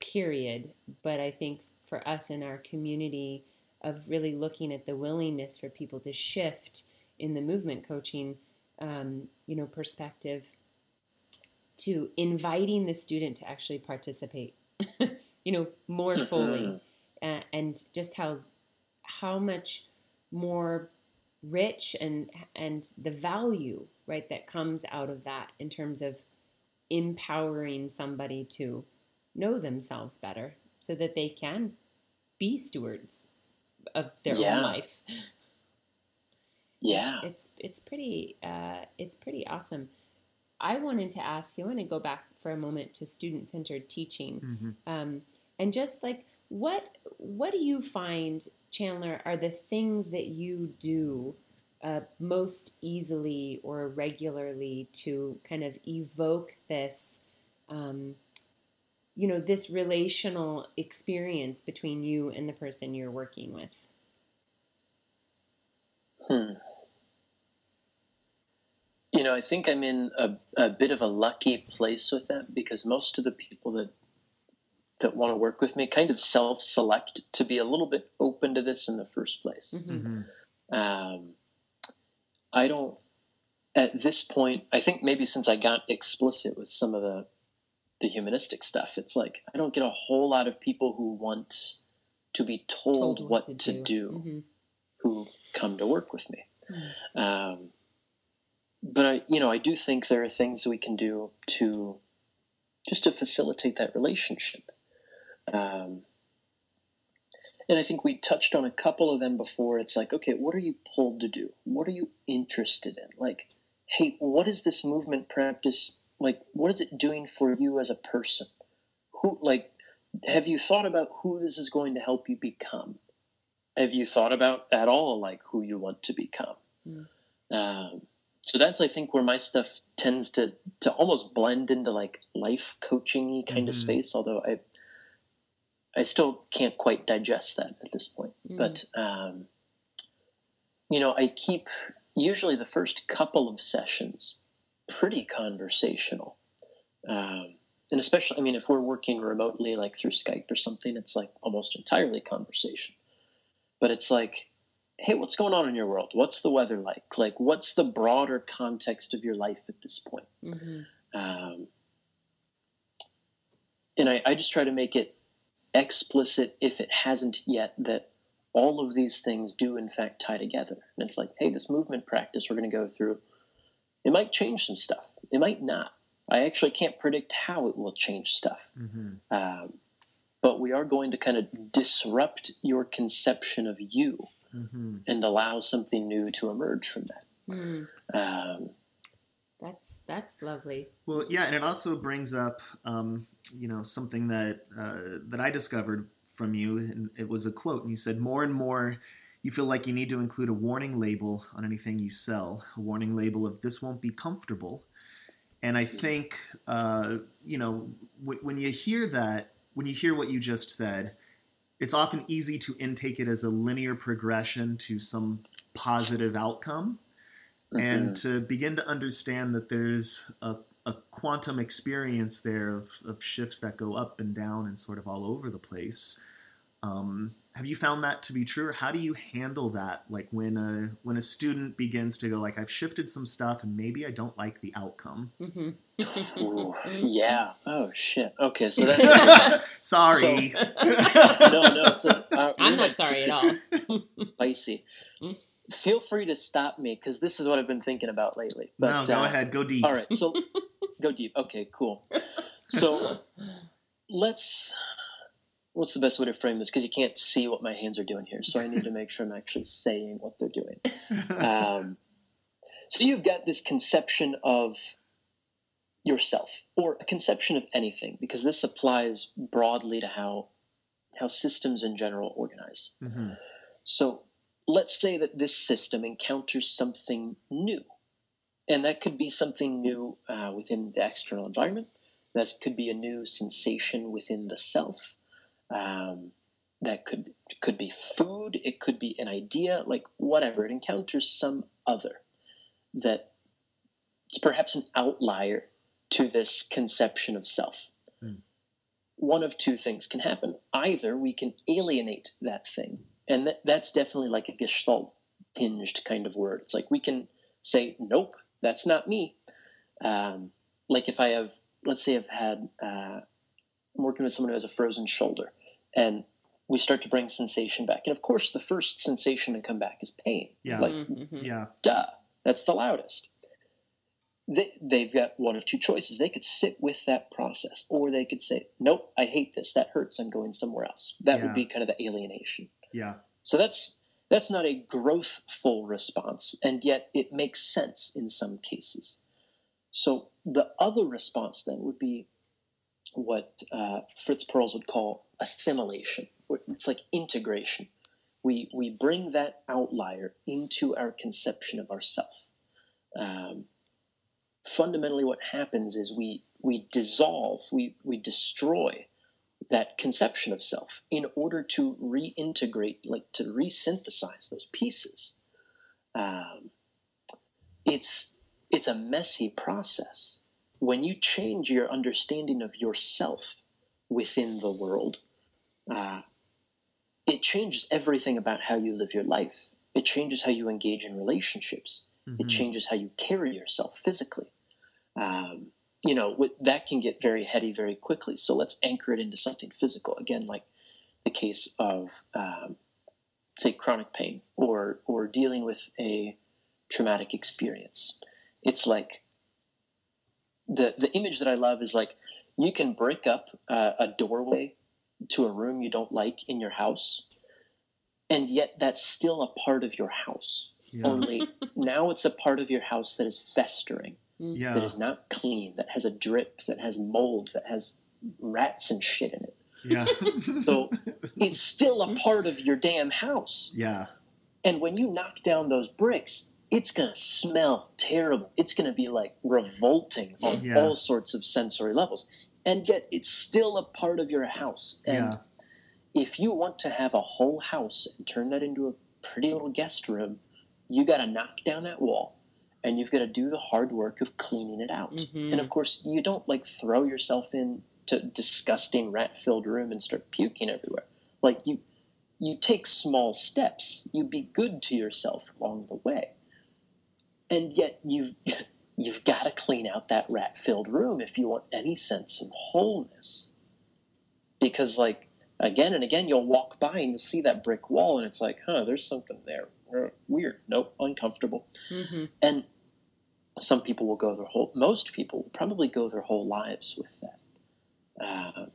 period but i think for us in our community of really looking at the willingness for people to shift in the movement coaching um, you know perspective to inviting the student to actually participate you know more fully uh, and just how how much more rich and and the value right that comes out of that in terms of empowering somebody to know themselves better so that they can be stewards of their Yeah. own life Yeah. it's it's pretty uh, it's pretty awesome. I wanted to ask you. I want to go back for a moment to student centered teaching, Mhm. um, and just like what what do you find, Chandler, are the things that you do uh, most easily or regularly to kind of evoke this, um, you know, this relational experience between you and the person you're working with. Hmm. You know, I think I'm in a, a bit of a lucky place with that because most of the people that that want to work with me kind of self-select to be a little bit open to this in the first place. Mhm. Mhm. Um, I don't. At this point, I think maybe since I got explicit with some of the the humanistic stuff, it's like I don't get a whole lot of people who want to be told, what, to, do, Mhm. who come to work with me. Hmm. Um, but I, you know, I do think there are things we can do to just to facilitate that relationship. Um, and I think we touched on a couple of them before. It's like, okay, what are you pulled to do? What are you interested in? Like, hey, what is this movement practice? Like, what is it doing for you as a person? Who, like, have you thought about who this is going to help you become? Have you thought about at all, like, who you want to become? Mm. Um, so that's, I think, where my stuff tends to to almost blend into like life coaching kind of Mhm. space. Although I I still can't quite digest that at this point. Mm. But um, you know, I keep usually the first couple of sessions pretty conversational. Um, and especially, I mean, if we're working remotely, like through Skype or something, it's like almost entirely conversation. But it's like, hey, what's going on in your world? What's the weather like? Like, what's the broader context of your life at this point? Mhm. Um, and I, I just try to make it explicit if it hasn't yet that all of these things do in fact tie together. And it's like, hey, this movement practice we're going to go through, it might change some stuff. It might not. I actually can't predict how it will change stuff. Mhm. Um, but we are going to kind of disrupt your conception of you Mhm. and allow something new to emerge from that. Hmm. Um, That's That's lovely. Well, yeah, and it also brings up, um, you know, something that uh, that I discovered from you, and it was a quote, and you said, "More and more, you feel like you need to include a warning label on anything you sell, a warning label of this won't be comfortable." And I think, uh, you know, w- when you hear that, when you hear what you just said, it's often easy to intake it as a linear progression to some positive outcome and mm-hmm. to begin to understand that there's a, a quantum experience there of, of, shifts that go up and down and sort of all over the place. Um, have you found that to be true, or how do you handle that? Like when a when a student begins to go, like I've shifted some stuff, and maybe I don't like the outcome. Mm-hmm. Ooh, yeah. Oh shit. Okay, so that's sorry. So, no, no. So uh, I'm not sorry at all. Spicy. Feel free to stop me because this is what I've been thinking about lately. But, no, go uh, ahead. Go deep. All right. So go deep. Okay. Cool. So let's what's the best way to frame this? Because you can't see what my hands are doing here, so I need to make sure I'm actually saying what they're doing. Um, so you've got this conception of yourself, or a conception of anything, because this applies broadly to how how systems in general organize. Mm-hmm. So let's say that this system encounters something new, and that could be something new uh, within the external environment. That could be a new sensation within the self um, that could could be food. It could be an idea, like whatever. It encounters some other that it's perhaps an outlier to this conception of self. Hmm. One of two things can happen. Either we can alienate that thing, and that, that's definitely like a gestalt tinged kind of word. It's like we can say, nope, that's not me. Um, like if I have, let's say I've had, uh, I'm working with someone who has a frozen shoulder and we start to bring sensation back. And of course, the first sensation to come back is pain. Yeah. Like, mm-hmm. yeah. Duh. That's the loudest. They, they've got one of two choices. They could sit with that process, or they could say, Nope, I hate this. That hurts. I'm going somewhere else. That yeah. would be kind of the alienation. Yeah. So that's that's not a growthful response, and yet it makes sense in some cases. So the other response then would be what uh, Fritz Perls would call assimilation. It's like integration. We, we bring that outlier into our conception of ourself. Um, fundamentally, what happens is we, we dissolve, we, we destroy that conception of self in order to reintegrate, like to resynthesize those pieces. Um, it's, it's a messy process. When you change your understanding of yourself within the world, uh, it changes everything about how you live your life. It changes how you engage in relationships. Mm-hmm. It changes how you carry yourself physically. Um, you know, that can get very heady very quickly. So let's anchor it into something physical. Again, like the case of, um, say, chronic pain or or dealing with a traumatic experience. It's like the the image that I love is like you can break up uh, a doorway to a room you don't like in your house, and yet that's still a part of your house. Yeah. Only now it's a part of your house that is festering, mm. yeah. that is not clean, that has a drip, that has mold, that has rats and shit in it. Yeah. so it's still a part of your damn house. Yeah. And when you knock down those bricks, it's going to smell terrible. It's going to be like revolting on yeah. all sorts of sensory levels and yet it's still a part of your house. And yeah. if you want to have a whole house and turn that into a pretty little guest room, you got to knock down that wall and you've got to do the hard work of cleaning it out. Mm-hmm. And of course, you don't like throw yourself into a disgusting rat-filled room and start puking everywhere. Like you you take small steps. You be good to yourself along the way. And yet you've you've got to clean out that rat filled room if you want any sense of wholeness. Because, like, again and again, you'll walk by and you'll see that brick wall, and it's like, huh, there's something there. Weird. Nope, uncomfortable. Mm-hmm. And some people will go their whole, most people will probably go their whole lives with that. Uh,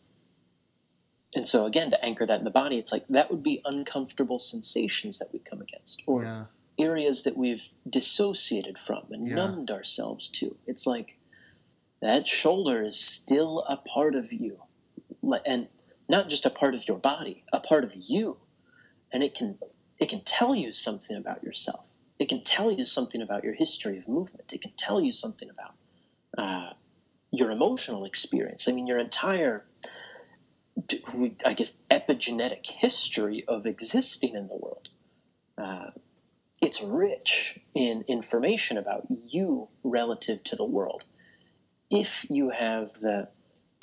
and so, again, to anchor that in the body, it's like that would be uncomfortable sensations that we come against. Or, yeah areas that we've dissociated from and yeah. numbed ourselves to. It's like that shoulder is still a part of you. And not just a part of your body, a part of you. And it can it can tell you something about yourself. It can tell you something about your history of movement. It can tell you something about uh, your emotional experience. I mean, your entire, I guess, epigenetic history of existing in the world. Uh, it's rich in information about you relative to the world. If you have the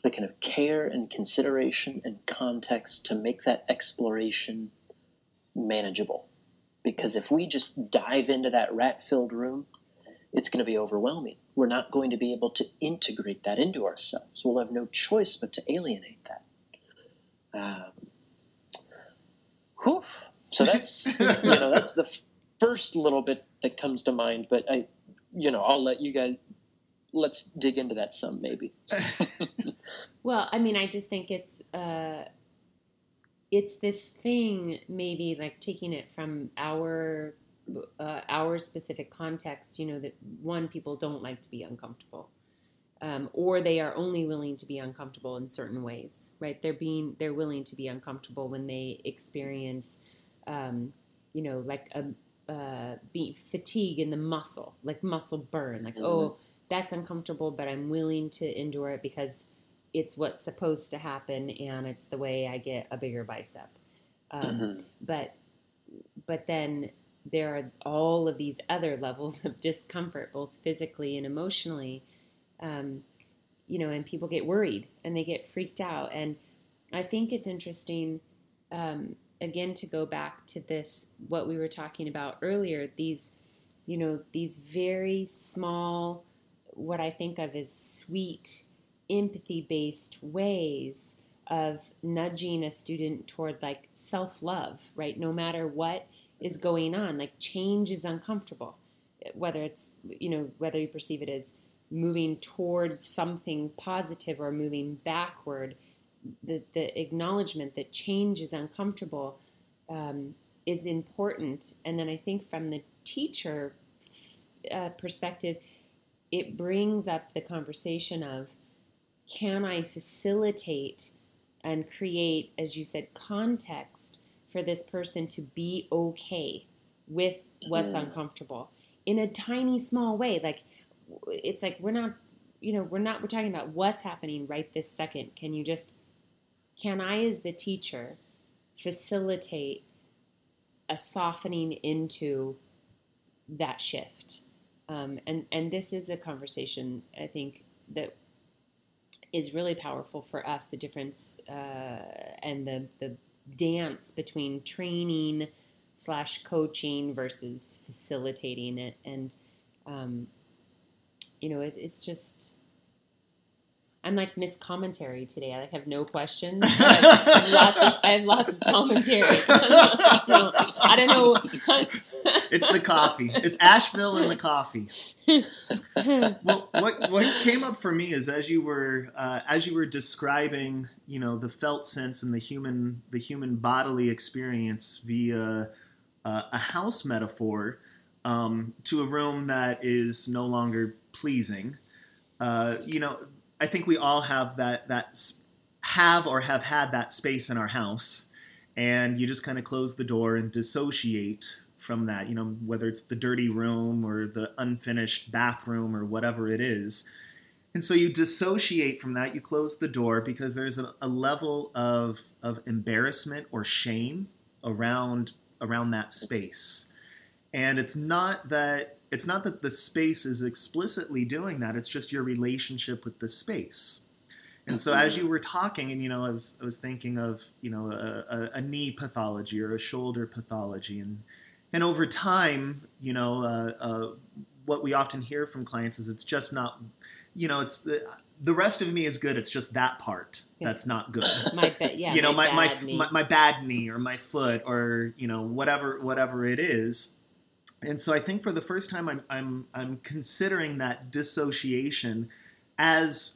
the kind of care and consideration and context to make that exploration manageable. Because if we just dive into that rat filled room, it's going to be overwhelming. We're not going to be able to integrate that into ourselves. We'll have no choice but to alienate that. Um, whew. So that's you know that's the first little bit that comes to mind. But I, you know, I'll let you guys let's dig into that some maybe. well, I mean, I just think it's uh, it's this thing maybe like taking it from our uh, our specific context. You know that one people don't like to be uncomfortable. Um, or they are only willing to be uncomfortable in certain ways, right? They're being they're willing to be uncomfortable when they experience, um, you know, like a uh, be fatigue in the muscle, like muscle burn, like mm-hmm. oh, that's uncomfortable, but I'm willing to endure it because it's what's supposed to happen and it's the way I get a bigger bicep. Um, mm-hmm. But but then there are all of these other levels of discomfort, both physically and emotionally. Um, you know, and people get worried and they get freaked out. And I think it's interesting, um, again, to go back to this, what we were talking about earlier, these, you know, these very small, what I think of as sweet, empathy based ways of nudging a student toward like self love, right? No matter what is going on, like change is uncomfortable. Whether it's, you know, whether you perceive it as moving towards something positive or moving backward, the, the acknowledgement that change is uncomfortable um, is important. And then I think from the teacher uh, perspective, it brings up the conversation of can I facilitate and create, as you said, context for this person to be okay with what's mm. uncomfortable in a tiny, small way? Like, it's like we're not, you know, we're not, we're talking about what's happening right this second. Can you just, can I, as the teacher, facilitate a softening into that shift? Um, and and this is a conversation I think that is really powerful for us. The difference uh, and the the dance between training slash coaching versus facilitating it, and um, you know, it, it's just I'm like Miss Commentary today. I like have no questions. I have, lots of, I have lots of commentary. I don't know. it's the coffee. It's Asheville and the coffee. well, what what came up for me is as you were uh, as you were describing, you know, the felt sense and the human the human bodily experience via uh, a house metaphor um, to a room that is no longer pleasing. Uh, you know, I think we all have that that have or have had that space in our house, and you just kind of close the door and dissociate from that. You know, whether it's the dirty room or the unfinished bathroom or whatever it is. And so you dissociate from that, you close the door because there's a, a level of, of embarrassment or shame around around that space. And it's not that it's not that the space is explicitly doing that, it's just your relationship with the space. And so as you were talking, and you know, I was, I was thinking of you know a, a, a knee pathology or a shoulder pathology, and and over time, you know, uh, uh, what we often hear from clients is it's just not, you know, it's the, the rest of me is good. It's just that part that's not good. my ba- yeah, you know, my my my, my, my bad knee or my foot or you know whatever whatever it is and so I think for the first time, I'm I'm I'm considering that dissociation as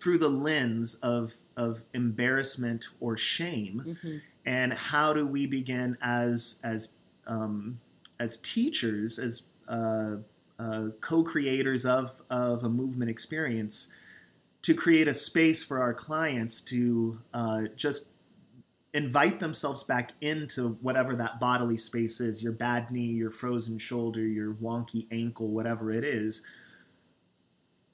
through the lens of of embarrassment or shame, mm-hmm. and how do we begin as as um, as teachers, as uh, uh, co-creators of of a movement experience, to create a space for our clients to uh, just invite themselves back into whatever that bodily space is your bad knee, your frozen shoulder, your wonky ankle, whatever it is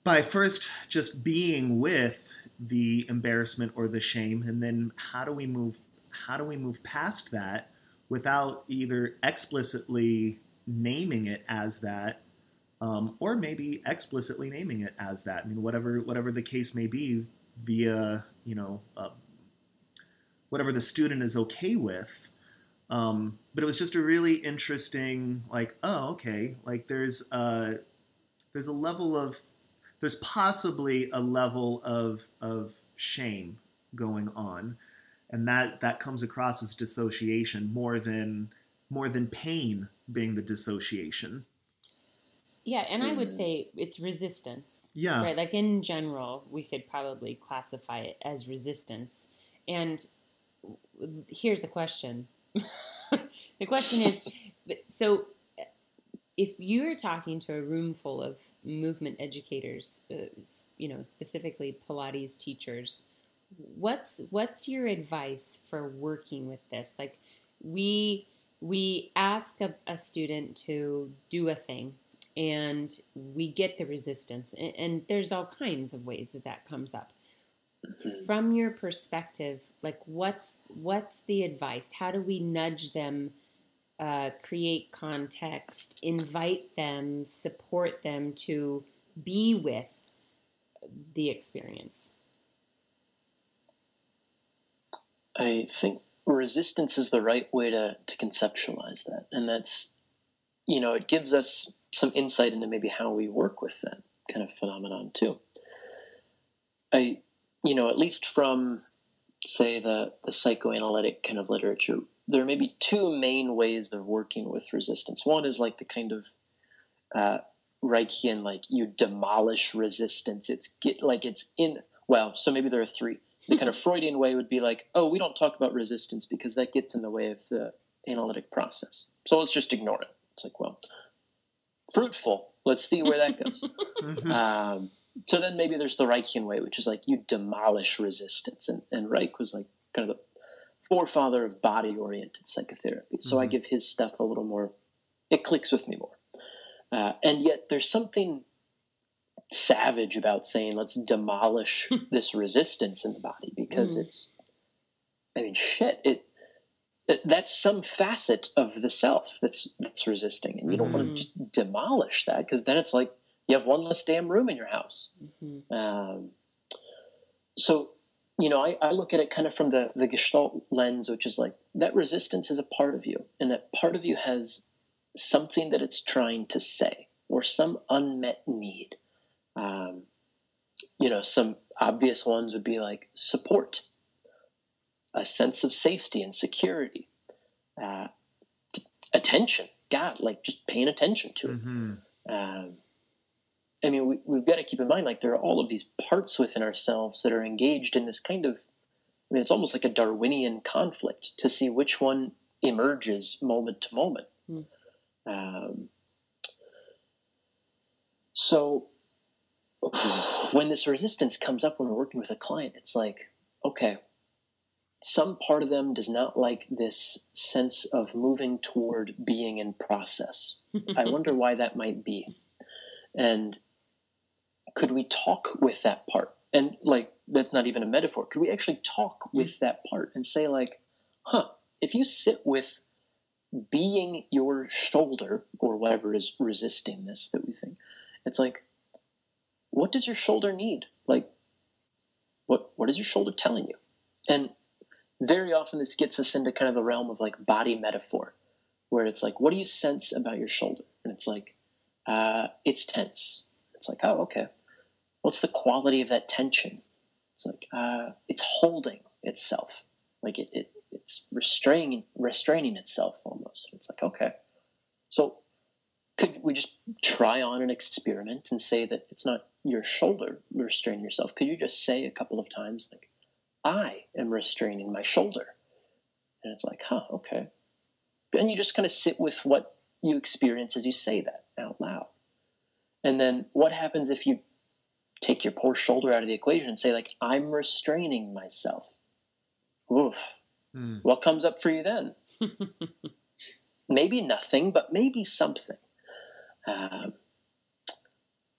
by first just being with the embarrassment or the shame and then how do we move how do we move past that without either explicitly naming it as that um, or maybe explicitly naming it as that? I mean whatever whatever the case may be via you know uh, whatever the student is okay with. Um, but it was just a really interesting, like, oh, okay, like there's a, there's a level of, there's possibly a level of of shame going on, and that that comes across as dissociation more than more than pain being the dissociation. Yeah, and I would say it's resistance. Yeah. Right. Like in general, we could probably classify it as resistance. And here's a question. the question is so if you're talking to a room full of movement educators, uh, you know, specifically Pilates teachers, what's what's your advice for working with this? Like we we ask a, a student to do a thing and we get the resistance and, and there's all kinds of ways that that comes up from your perspective like what's what's the advice? How do we nudge them uh, create context invite them support them to be with the experience? I think resistance is the right way to, to conceptualize that. And that's you know it gives us some insight into maybe how we work with that kind of phenomenon too. I you know, at least from say the the psychoanalytic kind of literature, there may be two main ways of working with resistance. One is like the kind of uh, Reichian, like you demolish resistance. It's get like it's in. Well, so maybe there are three. The kind of Freudian way would be like, oh, we don't talk about resistance because that gets in the way of the analytic process. So let's just ignore it. It's like, well, fruitful. Let's see where that goes. Mm-hmm. um, so then maybe there's the Reichian way, which is like you demolish resistance, and, and Reich was like kind of the forefather of body oriented psychotherapy. So mm-hmm. I give his stuff a little more, it clicks with me more. Uh, and yet there's something savage about saying let's demolish this resistance in the body because mm. it's, I mean, shit, it, it, that's some facet of the self that's that's resisting, and you don't want to just demolish that because then it's like you have one less damn room in your house. Mm-hmm. Um, so, you know, I, I, look at it kind of from the, the Gestalt lens, which is like that resistance is a part of you, and that part of you has something that it's trying to say or some unmet need. Um, you know, some obvious ones would be like support, a sense of safety and security, uh, attention. God, like just paying attention to it. Mm-hmm. Um, I mean, we, we've got to keep in mind, like, there are all of these parts within ourselves that are engaged in this kind of, I mean, it's almost like a Darwinian conflict to see which one emerges moment to moment. Mm. Um, so when this resistance comes up when we're working with a client, it's like, okay, some part of them does not like this sense of moving toward being in process. I wonder why that might be. And could we talk with that part? And like, that's not even a metaphor. Could we actually talk mm-hmm. with that part and say, like, huh, if you sit with being your shoulder or whatever is resisting this that we think, it's like, what does your shoulder need? Like, what what is your shoulder telling you? And very often this gets us into kind of the realm of like body metaphor, where it's like, what do you sense about your shoulder? And it's like, uh, it's tense. It's like, oh, okay what's the quality of that tension? It's like uh, it's holding itself, like it, it it's restraining restraining itself almost. It's like okay, so could we just try on an experiment and say that it's not your shoulder restraining yourself? Could you just say a couple of times like, "I am restraining my shoulder," and it's like, huh, okay, and you just kind of sit with what you experience as you say that out loud. And then what happens if you take your poor shoulder out of the equation and say like i'm restraining myself Oof. Mm. what comes up for you then maybe nothing but maybe something um,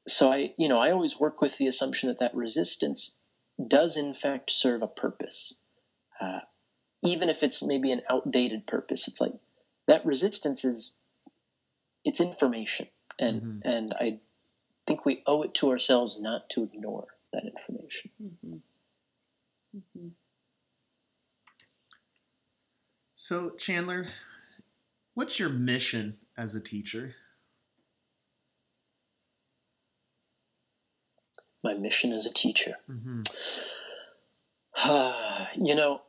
so i you know i always work with the assumption that that resistance does in fact serve a purpose uh, even if it's maybe an outdated purpose it's like that resistance is it's information and Mhm. and i think we owe it to ourselves not to ignore that information Mhm. Mhm. So, Chandler, what's your mission as a teacher? my mission as a teacher hmm you know,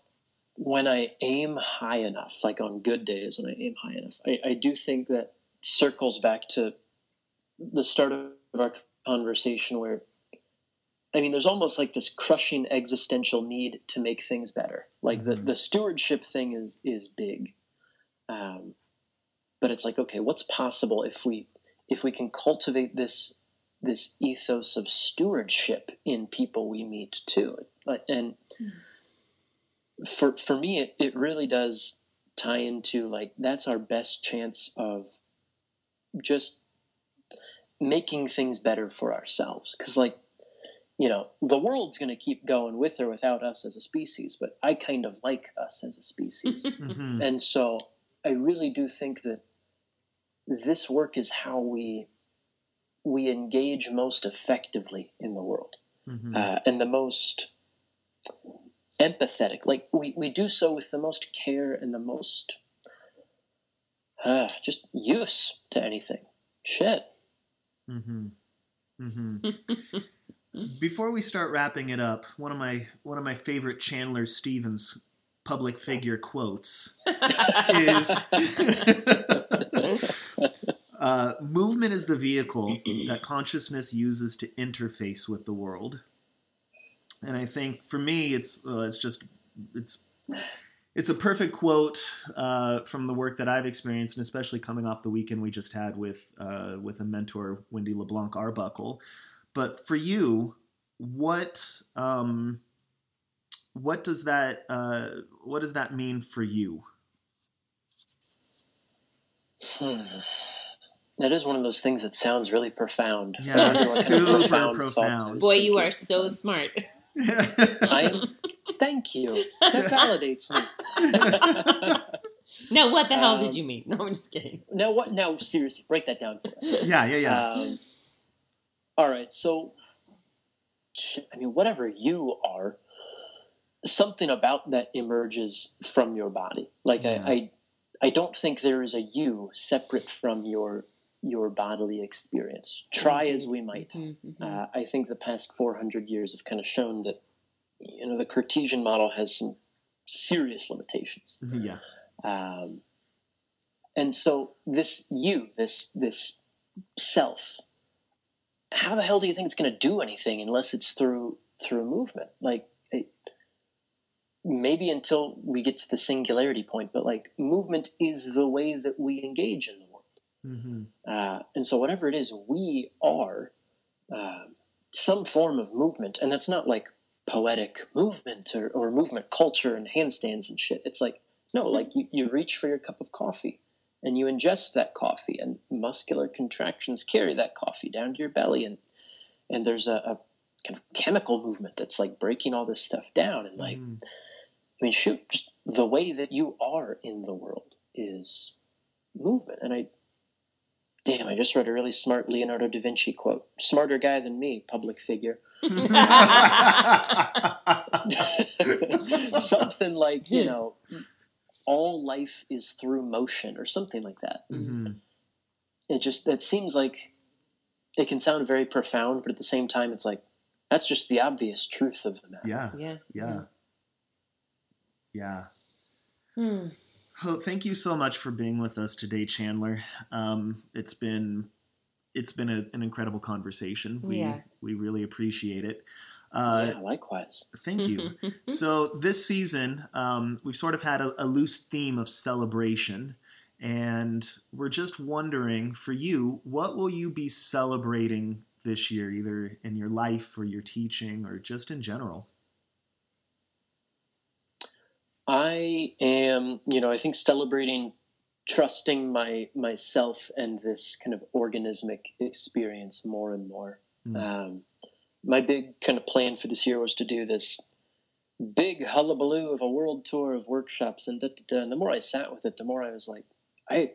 when I aim high enough, like on good days when I aim high enough, I, I do think that circles back to the start of our conversation where, I mean, there's almost like this crushing existential need to make things better. Like the, Mhm. the stewardship thing is, is big. Um, but it's like, okay, what's possible if we, if we can cultivate this, this ethos of stewardship in people we meet too. And, for for me it, it really does tie into like that's our best chance of just making things better for ourselves because like you know the world's going to keep going with or without us as a species but i kind of like us as a species hmm and so i really do think that this work is how we we engage most effectively in the world hmm uh, and the most empathetic. Like we, we do so with the most care and the most uh, just use to anything. Shit. Hmm hmm Before we start wrapping it up, one of my one of my favorite Chandler Stevens public figure quotes is uh, movement is the vehicle that consciousness uses to interface with the world. And i think for me it's uh, it's just it's it's a perfect quote uh, from the work that I've experienced, and especially coming off the weekend we just had with uh, with a mentor, Wendy LeBlanc Arbuckle. But for you, what um, what does that uh, what does that mean for you? Hmm. That is one of those things that sounds really profound. Yeah, Everyone super profound profound. Boy, you are so smart. I thank you. That validates me. no, what the hell did Um, you mean? No, I'm just kidding. now what? Now seriously, break that down for us. yeah, yeah, yeah. Um, all right, so I mean, whatever you are, something about that emerges from your body. Like Yeah. I, I, I don't think there is a you separate from your your bodily experience. Try as we might. Mhm, mhm. Uh, I think the past 400 years have kind of shown that you know the Cartesian model has some serious limitations. yeah. Um, and so this you, this this self, how the hell do you think it's going to do anything unless it's through through movement? Like it, maybe until we get to the singularity point, but like movement is the way that we engage in the world. hmm Uh, and so whatever it is, we are uh, some form of movement, and that's not like poetic movement or, or movement culture and handstands and shit. It's like no, like you, you reach for your cup of coffee and you ingest that coffee, and muscular contractions carry that coffee down to your belly, and and there's a, a kind of chemical movement that's like breaking all this stuff down, and like Mhm. I mean, shoot, just the way that you are in the world is movement. And I, damn, I just read a really smart Leonardo da Vinci quote. Smarter guy than me, public figure. something like, you know, all life is through motion or something like that. Mhm. It just, that seems like it can sound very profound, but at the same time, it's like, that's just the obvious truth of the matter. Yeah, Yeah. yeah, yeah. Hmm. Well, thank you so much for being with us today, Chandler. Um, it's been it's been a, an incredible conversation. We Yeah. we really appreciate it. Uh, yeah, likewise. Thank you. so this season, um, we've sort of had a, a loose theme of celebration, and we're just wondering for you, what will you be celebrating this year, either in your life or your teaching or just in general? I am, you know, I think celebrating trusting my myself and this kind of organismic experience more and more. Mm. Um, my big kind of plan for this year was to do this big hullabaloo of a world tour of workshops, and da, da, da. and the more I sat with it, the more I was like, I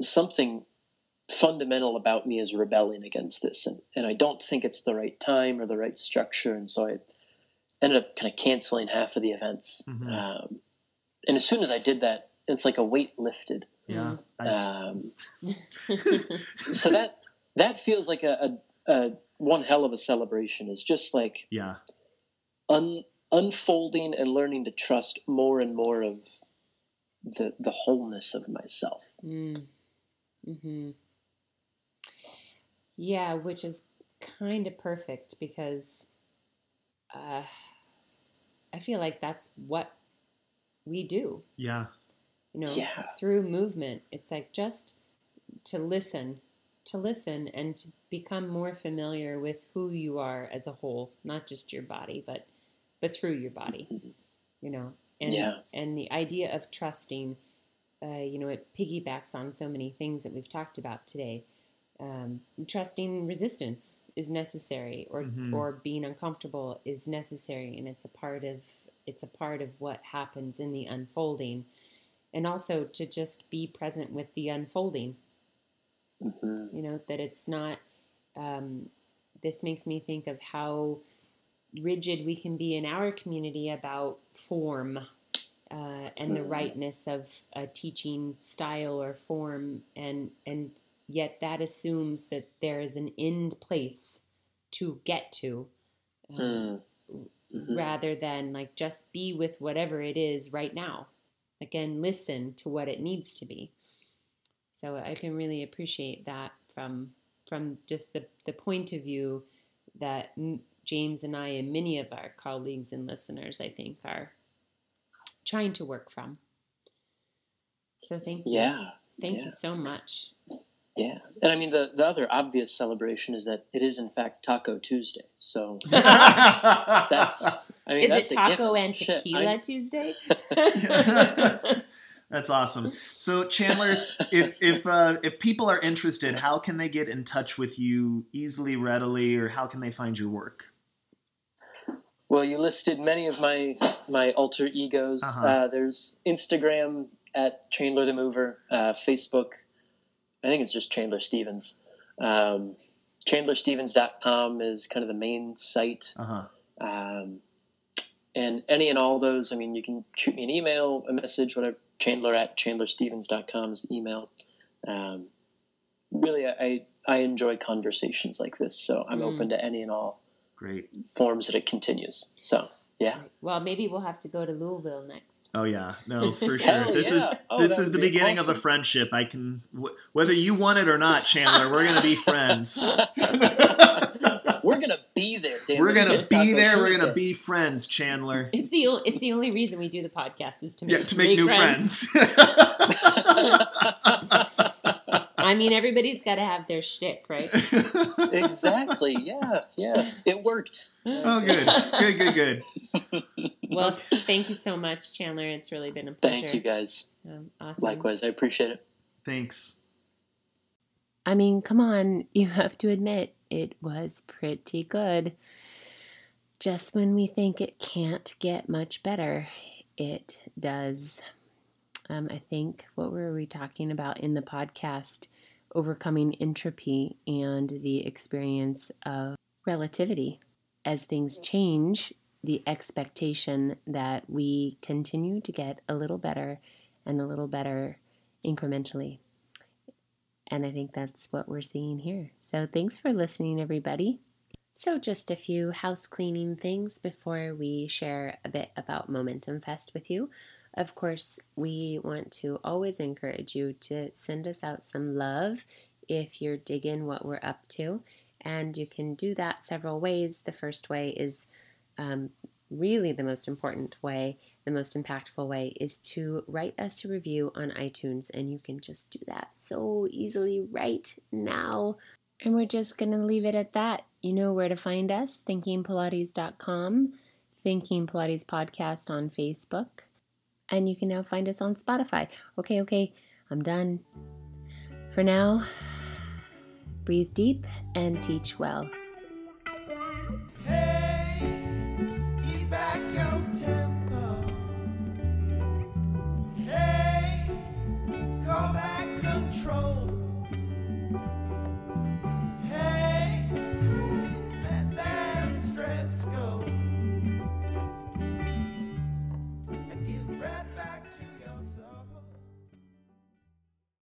something fundamental about me is rebelling against this, and and I don't think it's the right time or the right structure, and so I ended up kind of canceling half of the events. Mm-hmm. Um, and as soon as I did that, it's like a weight lifted. Yeah. Um, so that that feels like a, a, a, one hell of a celebration. Is just like yeah, un, unfolding and learning to trust more and more of the the wholeness of myself. Mm. Hmm. Yeah, which is kind of perfect because uh, I feel like that's what we do. Yeah. You know, yeah. through movement, it's like just to listen, to listen and to become more familiar with who you are as a whole, not just your body, but but through your body. Mm-hmm. You know, and yeah. and the idea of trusting, uh, you know, it piggybacks on so many things that we've talked about today. Um, trusting resistance is necessary, or mm-hmm. or being uncomfortable is necessary, and it's a part of it's a part of what happens in the unfolding and also to just be present with the unfolding. Mm-hmm. You know, that it's not, um, this makes me think of how rigid we can be in our community about form uh, and the mm-hmm. rightness of a teaching style or form, and and yet that assumes that there is an end place to get to, um, mm-hmm. rather than like just be with whatever it is right now. Again, listen to what it needs to be. So I can really appreciate that from from just the, the point of view that James and I and many of our colleagues and listeners, I think, are trying to work from. So thank you. Yeah. Thank yeah. you so much. Yeah, and I mean the the other obvious celebration is that it is in fact Taco Tuesday. So that's I mean is that's it Taco and Tequila Tuesday? that's awesome. So Chandler, if if uh, if people are interested, how can they get in touch with you easily, readily, or how can they find your work? Well, you listed many of my my alter egos. Uh-huh. Uh, there's Instagram at Chandler the Mover, uh, Facebook I think it's just Chandler Stevens. Um, ChandlerStevens.com is kind of the main site. Uh-huh. Um, and any and all those, I mean, you can shoot me an email, a message, whatever. Chandler at ChandlerStevens.com is the email. Um, really, I, I enjoy conversations like this, so I'm mm. open to any and all great forms that it continues. So yeah. Well, maybe we'll have to go to Louisville next. Oh yeah, no, for sure. this yeah. is oh, this is the beginning awesome. of a friendship. I can, w- whether you want it or not, Chandler, we're gonna be friends. we're gonna be there. Dan. We're gonna be there. We're gonna be friends, Chandler. It's the it's the only reason we do the podcast is to make, yeah, to make, make new friends. friends. I mean, everybody's got to have their shtick, right? exactly. Yeah. Yeah. It worked. Oh, good. Good. Good. Good. Well, thank you so much, Chandler. It's really been a pleasure. Thank you, guys. Um, awesome. Likewise, I appreciate it. Thanks. I mean, come on. You have to admit it was pretty good. Just when we think it can't get much better, it does. Um, I think what were we talking about in the podcast? overcoming entropy and the experience of relativity. As things change, the expectation that we continue to get a little better and a little better incrementally. And I think that's what we're seeing here. So thanks for listening, everybody. So, just a few house cleaning things before we share a bit about Momentum Fest with you. Of course, we want to always encourage you to send us out some love if you're digging what we're up to. And you can do that several ways. The first way is um, really the most important way, the most impactful way is to write us a review on iTunes. And you can just do that so easily right now. And we're just going to leave it at that. You know where to find us thinkingpilates.com, Thinking Pilates Podcast on Facebook, and you can now find us on Spotify. Okay, okay, I'm done. For now, breathe deep and teach well.